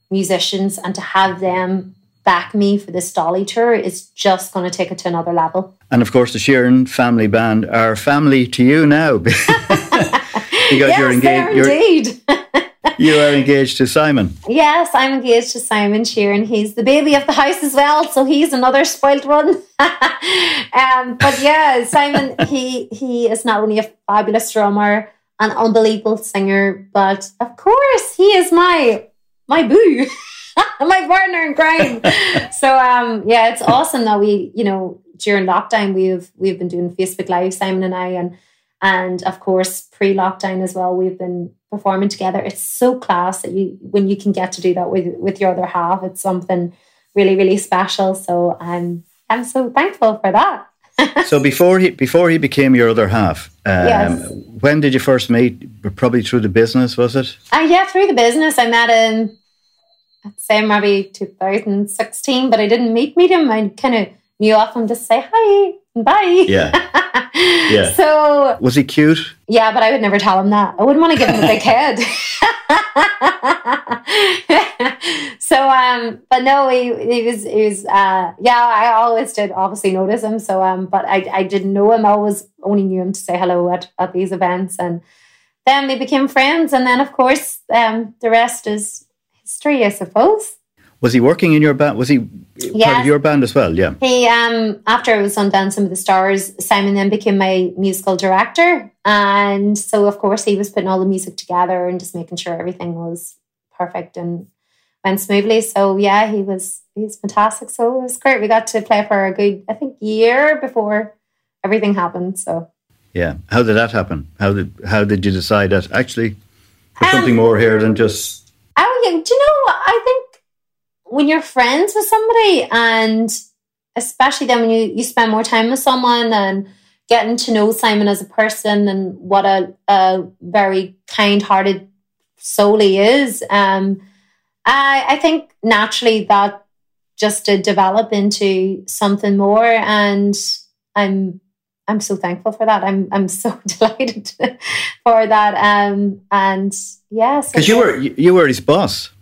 musicians, and to have them back me for this Dolly tour is just going to take it to another level. And of course, the Sheerin family band are family to you now. because yes, you're engaged. You're, indeed. you are engaged to Simon. Yes, I'm engaged to Simon Sheerin. He's the baby of the house as well, so he's another spoilt one. um, but yeah, Simon, he he is not only a fabulous drummer, an unbelievable singer, but of course, he is my my boo. my partner in crime. so um yeah, it's awesome that we, you know, during lockdown we've we've been doing Facebook Live, Simon and I, and and of course, pre lockdown as well, we've been performing together. It's so class that you, when you can get to do that with, with your other half, it's something really, really special. So I'm, I'm so thankful for that. so before he before he became your other half, um, yes. when did you first meet? Probably through the business, was it? Uh, yeah, through the business. I met him, I'd say maybe 2016, but I didn't meet meet him. I kind of knew off him to say hi, bye. Yeah. Yeah. So was he cute? Yeah, but I would never tell him that. I wouldn't want to give him a big head. so um but no he, he was he was uh yeah I always did obviously notice him so um but I, I didn't know him I always only knew him to say hello at, at these events and then we became friends and then of course um the rest is history I suppose was he working in your band? Was he yes. part of your band as well? Yeah. He um after I was on Dancing with the Stars, Simon then became my musical director, and so of course he was putting all the music together and just making sure everything was perfect and went smoothly. So yeah, he was he's fantastic. So it was great. We got to play for a good I think year before everything happened. So yeah, how did that happen? How did how did you decide that actually there's um, something more here than just? Oh yeah, do you know? I think when you're friends with somebody and especially then when you, you spend more time with someone and getting to know Simon as a person and what a, a very kind hearted soul he is, um, I, I think naturally that just to develop into something more and I'm I'm so thankful for that. I'm I'm so delighted for that. Um and yes, because you were you were his boss.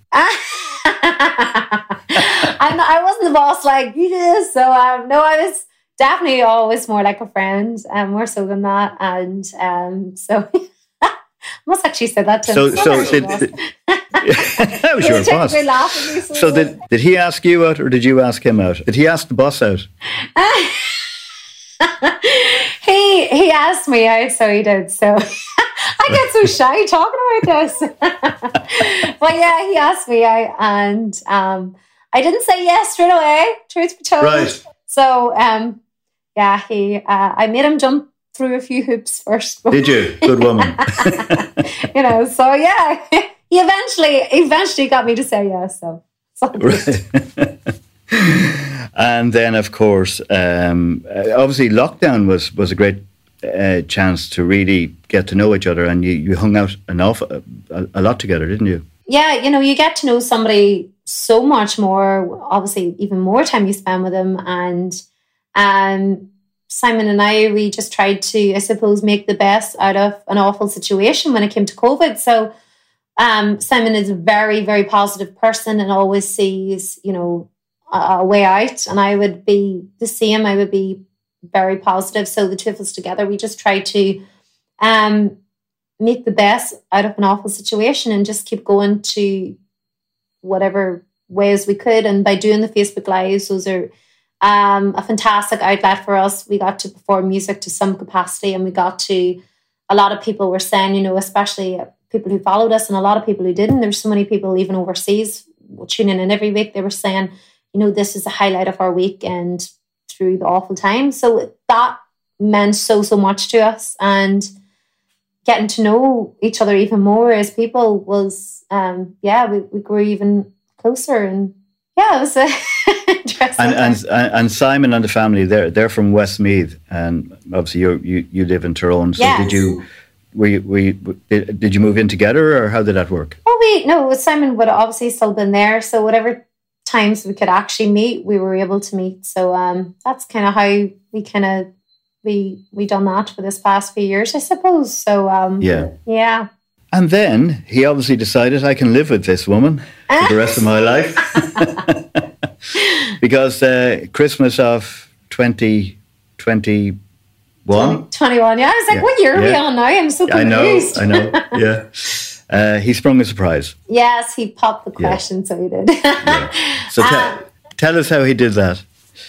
I'm not, I wasn't the boss like you did. So um, no, I was definitely always more like a friend, and um, more so than that. And um, so I must actually say that to so, him. So, did, did, that was your boss. Me, so, so did, did he ask you out or did you ask him out? Did he ask the boss out? he he asked me out, so he did. So I get so shy talking about this. but yeah, he asked me out, and um, I didn't say yes straight away. Truth be told, right. So um, yeah, he uh, I made him jump through a few hoops first. Did you? Good woman. you know, so yeah, he eventually eventually got me to say yes. So. right. and then, of course, um, obviously, lockdown was was a great uh, chance to really get to know each other, and you, you hung out awful a, a lot together, didn't you? Yeah, you know, you get to know somebody so much more. Obviously, even more time you spend with them, and um, Simon and I, we just tried to, I suppose, make the best out of an awful situation when it came to COVID. So um, Simon is a very, very positive person and always sees, you know, a, a way out. And I would be the same. I would be very positive. So the two of us together, we just try to um, make the best out of an awful situation and just keep going to whatever ways we could. And by doing the Facebook Lives, those are um, a fantastic outlet for us. We got to perform music to some capacity and we got to, a lot of people were saying, you know, especially people who followed us and a lot of people who didn't. There's so many people even overseas tuning in every week. They were saying, you know, this is the highlight of our week and through the awful time. So that meant so, so much to us. And getting to know each other even more as people was, um, yeah, we, we grew even closer and yeah, it was interesting. And, and, and Simon and the family, they're they're from Westmeath, and obviously you you you live in Tyrone. So yes. did you? Were you, were you, did, did you move in together, or how did that work? Well, we no, Simon would obviously still been there, so whatever times we could actually meet, we were able to meet. So um, that's kind of how we kind of we we done that for this past few years, I suppose. So um, yeah, yeah. And then he obviously decided I can live with this woman for the rest of my life. because uh, Christmas of 2021. 20, 21, yeah. I was like, yeah. what year are yeah. we on now? I'm so confused. I know, I know, yeah. Uh, he sprung a surprise. Yes, he popped the question, yeah. so he did. So t- um, tell us how he did that.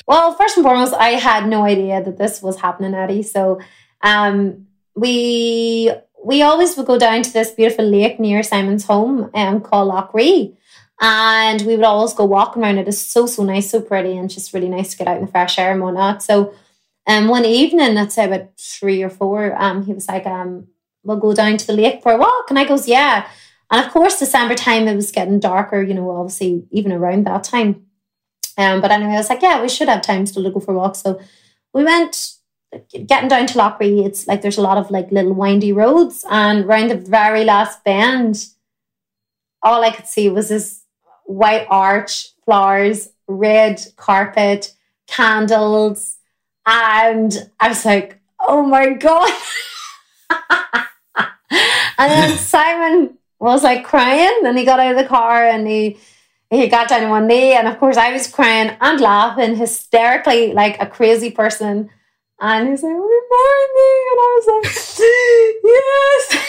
Well, first and foremost, I had no idea that this was happening, Eddie. So um, we we always would go down to this beautiful lake near Simon's home um, called Lough Ree. And we would always go walking around it. It's so, so nice, so pretty, and just really nice to get out in the fresh air and whatnot. So um, one evening, let's say about three or four, um, he was like, um, we'll go down to the lake for a walk. And I goes, yeah. And of course, December time, it was getting darker, you know, obviously even around that time. Um, but anyway, I was like, yeah, we should have time still to go for a walk. So we went getting down to Lough Ree, it's like there's a lot of like little windy roads, and around the very last bend, all I could see was this white arch, flowers, red carpet, candles, and I was like, oh my god! and then Simon was like crying, and he got out of the car and he he got down on one knee, and of course I was crying and laughing hysterically like a crazy person. And he's like, remind me. And I was like, yes.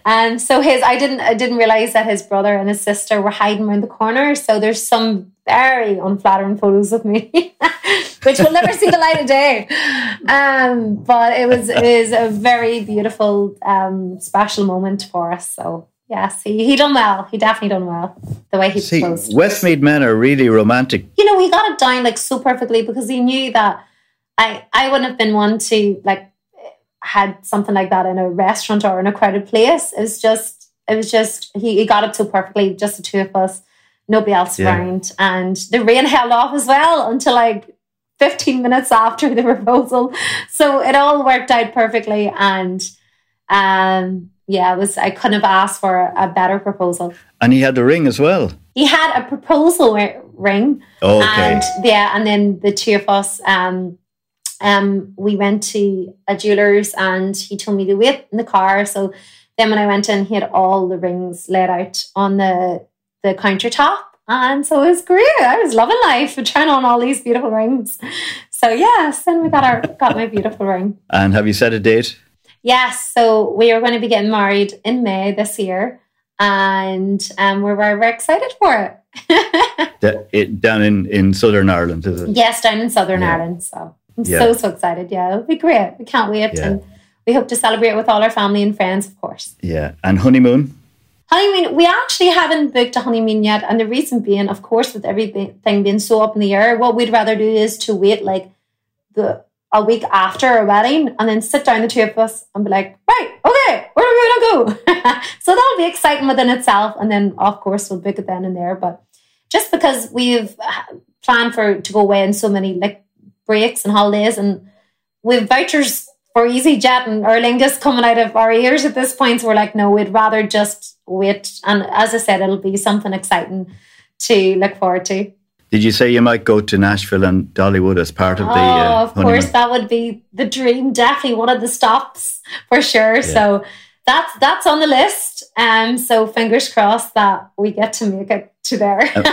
and so his, I didn't, I didn't realize that his brother and his sister were hiding around the corner. So there's some very unflattering photos of me, which will never see the light of day. Um, but it was, it is a very beautiful, um, special moment for us. So Yes, he, he done well. He definitely done well. The way he See, proposed. Westmeath men are really romantic. You know, he got it down like so perfectly because he knew that I I wouldn't have been one to like had something like that in a restaurant or in a crowded place. It was just it was just he, he got it so perfectly, just the two of us, nobody else yeah. around. And the rain held off as well until like 15 minutes after the proposal. So it all worked out perfectly and um yeah, it was I couldn't have asked for a better proposal. And he had the ring as well. He had a proposal ring. Oh, okay. And yeah, and then the two of us, um, um, we went to a jeweler's and he told me to wait in the car. So then when I went in, he had all the rings laid out on the the countertop. And so it was great. I was loving life and trying on all these beautiful rings. So yes, then we got our got my beautiful ring. And have you set a date? Yes, so we are going to be getting married in May this year, and um, we're very, very excited for it. the, it down in, in Southern Ireland, is it? Yes, down in Southern yeah. Ireland. So I'm yeah. so, so excited. Yeah, it'll be great. We can't wait. Yeah. And we hope to celebrate with all our family and friends, of course. Yeah. And honeymoon? Honeymoon, we actually haven't booked a honeymoon yet. And the reason being, of course, with everything being so up in the air, what we'd rather do is to wait like the a week after a wedding and then sit down the two of us and be like, right, okay, where are we gonna go? so that'll be exciting within itself. And then of course we'll book it then and there. But just because we've planned for to go away in so many like breaks and holidays and we've vouchers for EasyJet and Aer Lingus coming out of our ears at this point, so we're like, no, we'd rather just wait. And as I said, it'll be something exciting to look forward to. Did you say you might go to Nashville and Dollywood as part of the? Oh, uh, of course, that would be the dream. Definitely one of the stops for sure. Yeah. So that's that's on the list. Um, so fingers crossed that we get to make it to there. um,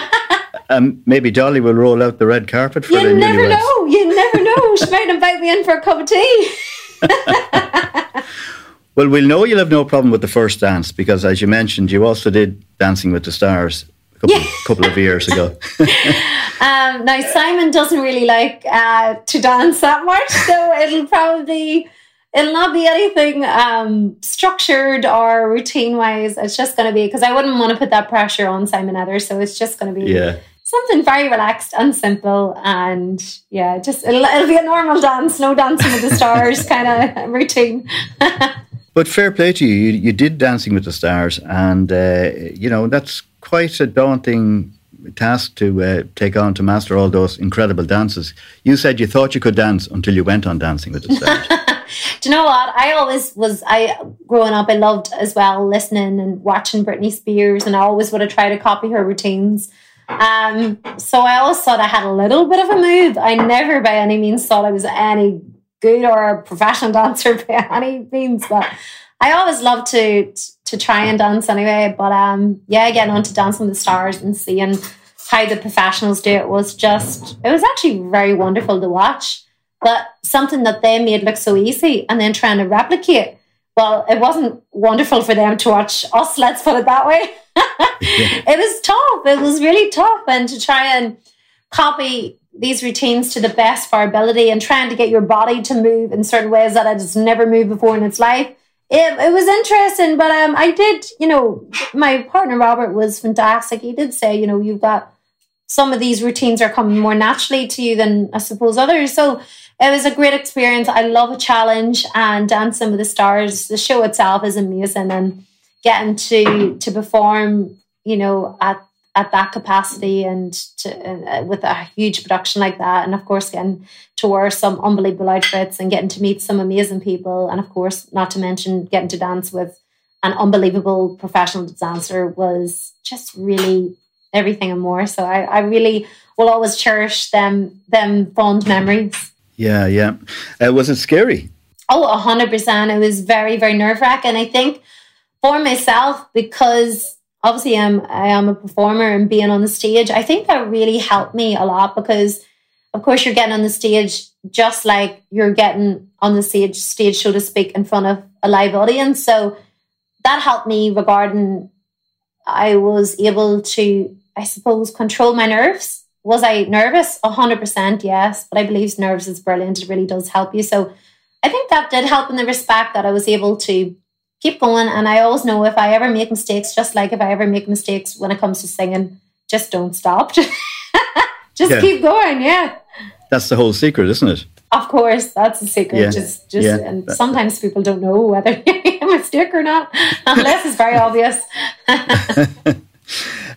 um, maybe Dolly will roll out the red carpet for you the never know. You never know. she might invite me in for a cup of tea. well, we'll know you'll have no problem with the first dance because, as you mentioned, you also did Dancing with the Stars a couple, yeah. couple of years ago. um, now, Simon doesn't really like uh, to dance that much, so it'll probably it'll not be anything um, structured or routine wise. It's just going to be because I wouldn't want to put that pressure on Simon either. So it's just going to be yeah. something very relaxed and simple. And yeah, just it'll, it'll be a normal dance, no dancing with the stars kind of routine. But fair play to you. you. You did Dancing with the Stars, and uh, you know that's quite a daunting task to uh, take on to master all those incredible dances. You said you thought you could dance until you went on Dancing with the Stars. Do you know what? I always was. I growing up, I loved as well listening and watching Britney Spears, and I always would have tried to copy her routines. Um, so I always thought I had a little bit of a move. I never, by any means, thought I was any good or a professional dancer by any means, but I always love to to try and dance anyway. But um, yeah, getting on to Dancing with the Stars and seeing how the professionals do it was just it was actually very wonderful to watch. But something that they made look so easy and then trying to replicate well it wasn't wonderful for them to watch us let's put it that way. It was tough. It was really tough. And to try and copy these routines to the best of our ability and trying to get your body to move in certain ways that it has never moved before in its life it, it was interesting but um, i did you know my partner robert was fantastic he did say you know you've got some of these routines are coming more naturally to you than i suppose others so it was a great experience. I love a challenge and Dancing with the Stars. The show itself is amazing and getting to to perform, you know, at at that capacity and to, uh, with a huge production like that, and of course getting to wear some unbelievable outfits and getting to meet some amazing people, and of course not to mention getting to dance with an unbelievable professional dancer was just really everything and more. So I, I really will always cherish them them fond memories. Yeah, yeah. Uh, was it scary? Oh, 100%. It was very, very nerve wracking. I think for myself, because obviously I'm, I am a performer and being on the stage, I think that really helped me a lot because, of course, you're getting on the stage just like you're getting on the stage, stage, so to speak, in front of a live audience. So that helped me regarding I was able to, I suppose, control my nerves was I nervous? 100% yes. But I believe nerves is brilliant. It really does help you. So I think that did help in the respect that I was able to keep going. And I always know if I ever make mistakes, just like if I ever make mistakes when it comes to singing, just don't stop. just yeah. keep going. Yeah. That's the whole secret, isn't it? Of course, that's the secret. Yeah. Just, just, yeah. and sometimes people don't know whether you made a mistake or not, unless it's very obvious.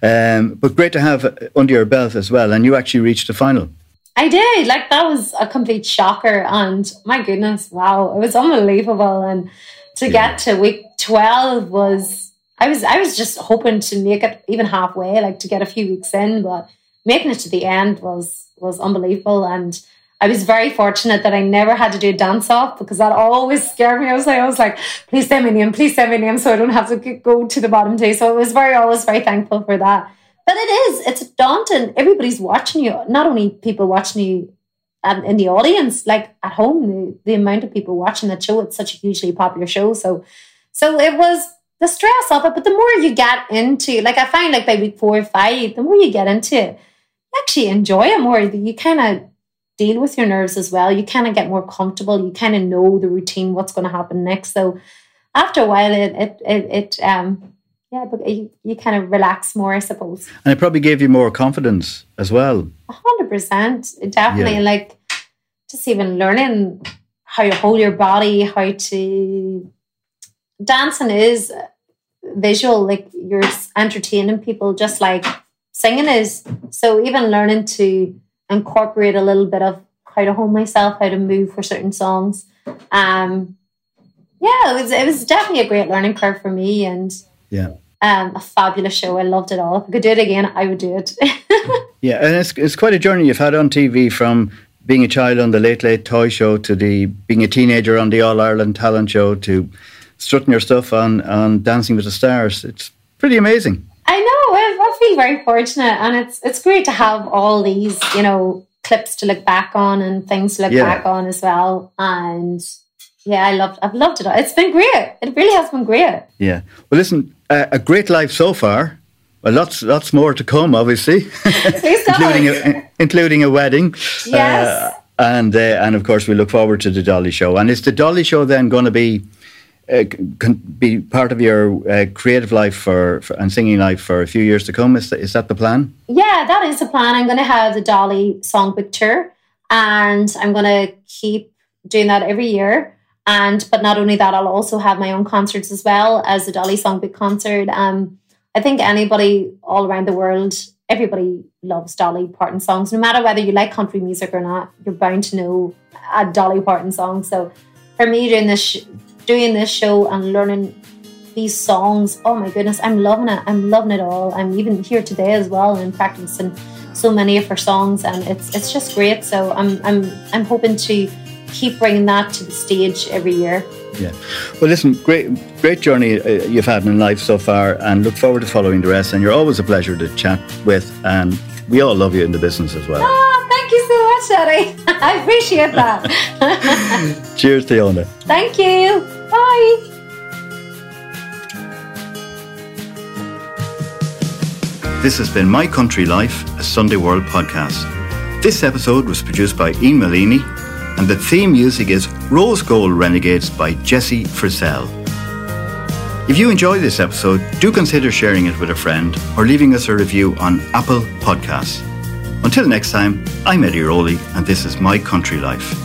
Um, but great to have under your belt as well. And you actually reached the final. I did. Like that was a complete shocker. And my goodness, wow, it was unbelievable. And to yeah. get to week 12 was I was I was just hoping to make it even halfway, like to get a few weeks in, but making it to the end was was unbelievable. And I was very fortunate that I never had to do a dance off because that always scared me. I was like, I was like, please send me name, please send me name, so I don't have to go to the bottom two. So I was very, always very thankful for that. But it is, it's daunting. Everybody's watching you. Not only people watching you um, in the audience, like at home, the, the amount of people watching that show. It's such a hugely popular show. So, so it was the stress of it. But the more you get into, like I find, like by week four or five, the more you get into it, you actually enjoy it more. You kind of deal with your nerves as well. You kind of get more comfortable. You kind of know the routine, what's going to happen next. So after a while, it it it, it um yeah, but you, you kind of relax more, I suppose. And it probably gave you more confidence as well. A hundred percent, definitely. Yeah. Like just even learning how you hold your body, how to dancing is visual. Like you're entertaining people, just like singing is. So even learning to incorporate a little bit of how to hold myself, how to move for certain songs. Um, yeah, it was it was definitely a great learning curve for me, and yeah, um, a fabulous show. I loved it all. If I could do it again, I would do it. Yeah, and it's, it's quite a journey you've had on TV from being a child on the Late Late Toy Show to the being a teenager on the All Ireland Talent Show to strutting your stuff on, on Dancing with the Stars. It's pretty amazing. I know. I, feel very fortunate, and it's it's great to have all these, you know, clips to look back on and things to look Yeah. back on as well. And yeah, I loved. I've loved it. all. It's been great. It really has been great. Yeah. Well, listen, uh, a great life so far. Well, lots, lots more to come, obviously, including a, including a wedding. Yes. Uh, and uh, and of course, we look forward to the Dolly Show. And is the Dolly Show then going to be uh, can be part of your uh, creative life for, for and singing life for a few years to come? Is that, is that the plan? Yeah, that is the plan. I'm going to have the Dolly Songbook Tour, and I'm going to keep doing that every year. And but not only that, I'll also have my own concerts as well as the Dolly Songbook concert. Um, I think anybody all around the world, everybody loves Dolly Parton songs. No matter whether you like country music or not, you're bound to know a Dolly Parton song. So for me, doing this, sh- doing this show and learning these songs. Oh my goodness, I'm loving it. I'm loving it all. I'm even here today as well and practicing so many of her songs, and it's it's just great. So I'm I'm I'm hoping to keep bringing that to the stage every year. Yeah. Well, listen, great, great journey uh, you've had in life so far, and look forward to following the rest. And you're always a pleasure to chat with, and we all love you in the business as well. Oh, thank you so much, Eddie. I appreciate that. Cheers, Cliona. thank you. Bye. This has been My Country Life, a Sunday World podcast. This episode was produced by Ian Malini, and the theme music is Rose Gold Renegades by Jesse Frisell. If you enjoyed this episode, do consider sharing it with a friend or leaving us a review on Apple Podcasts. Until next time, I'm Eddie Rowley, and this is My Country Life.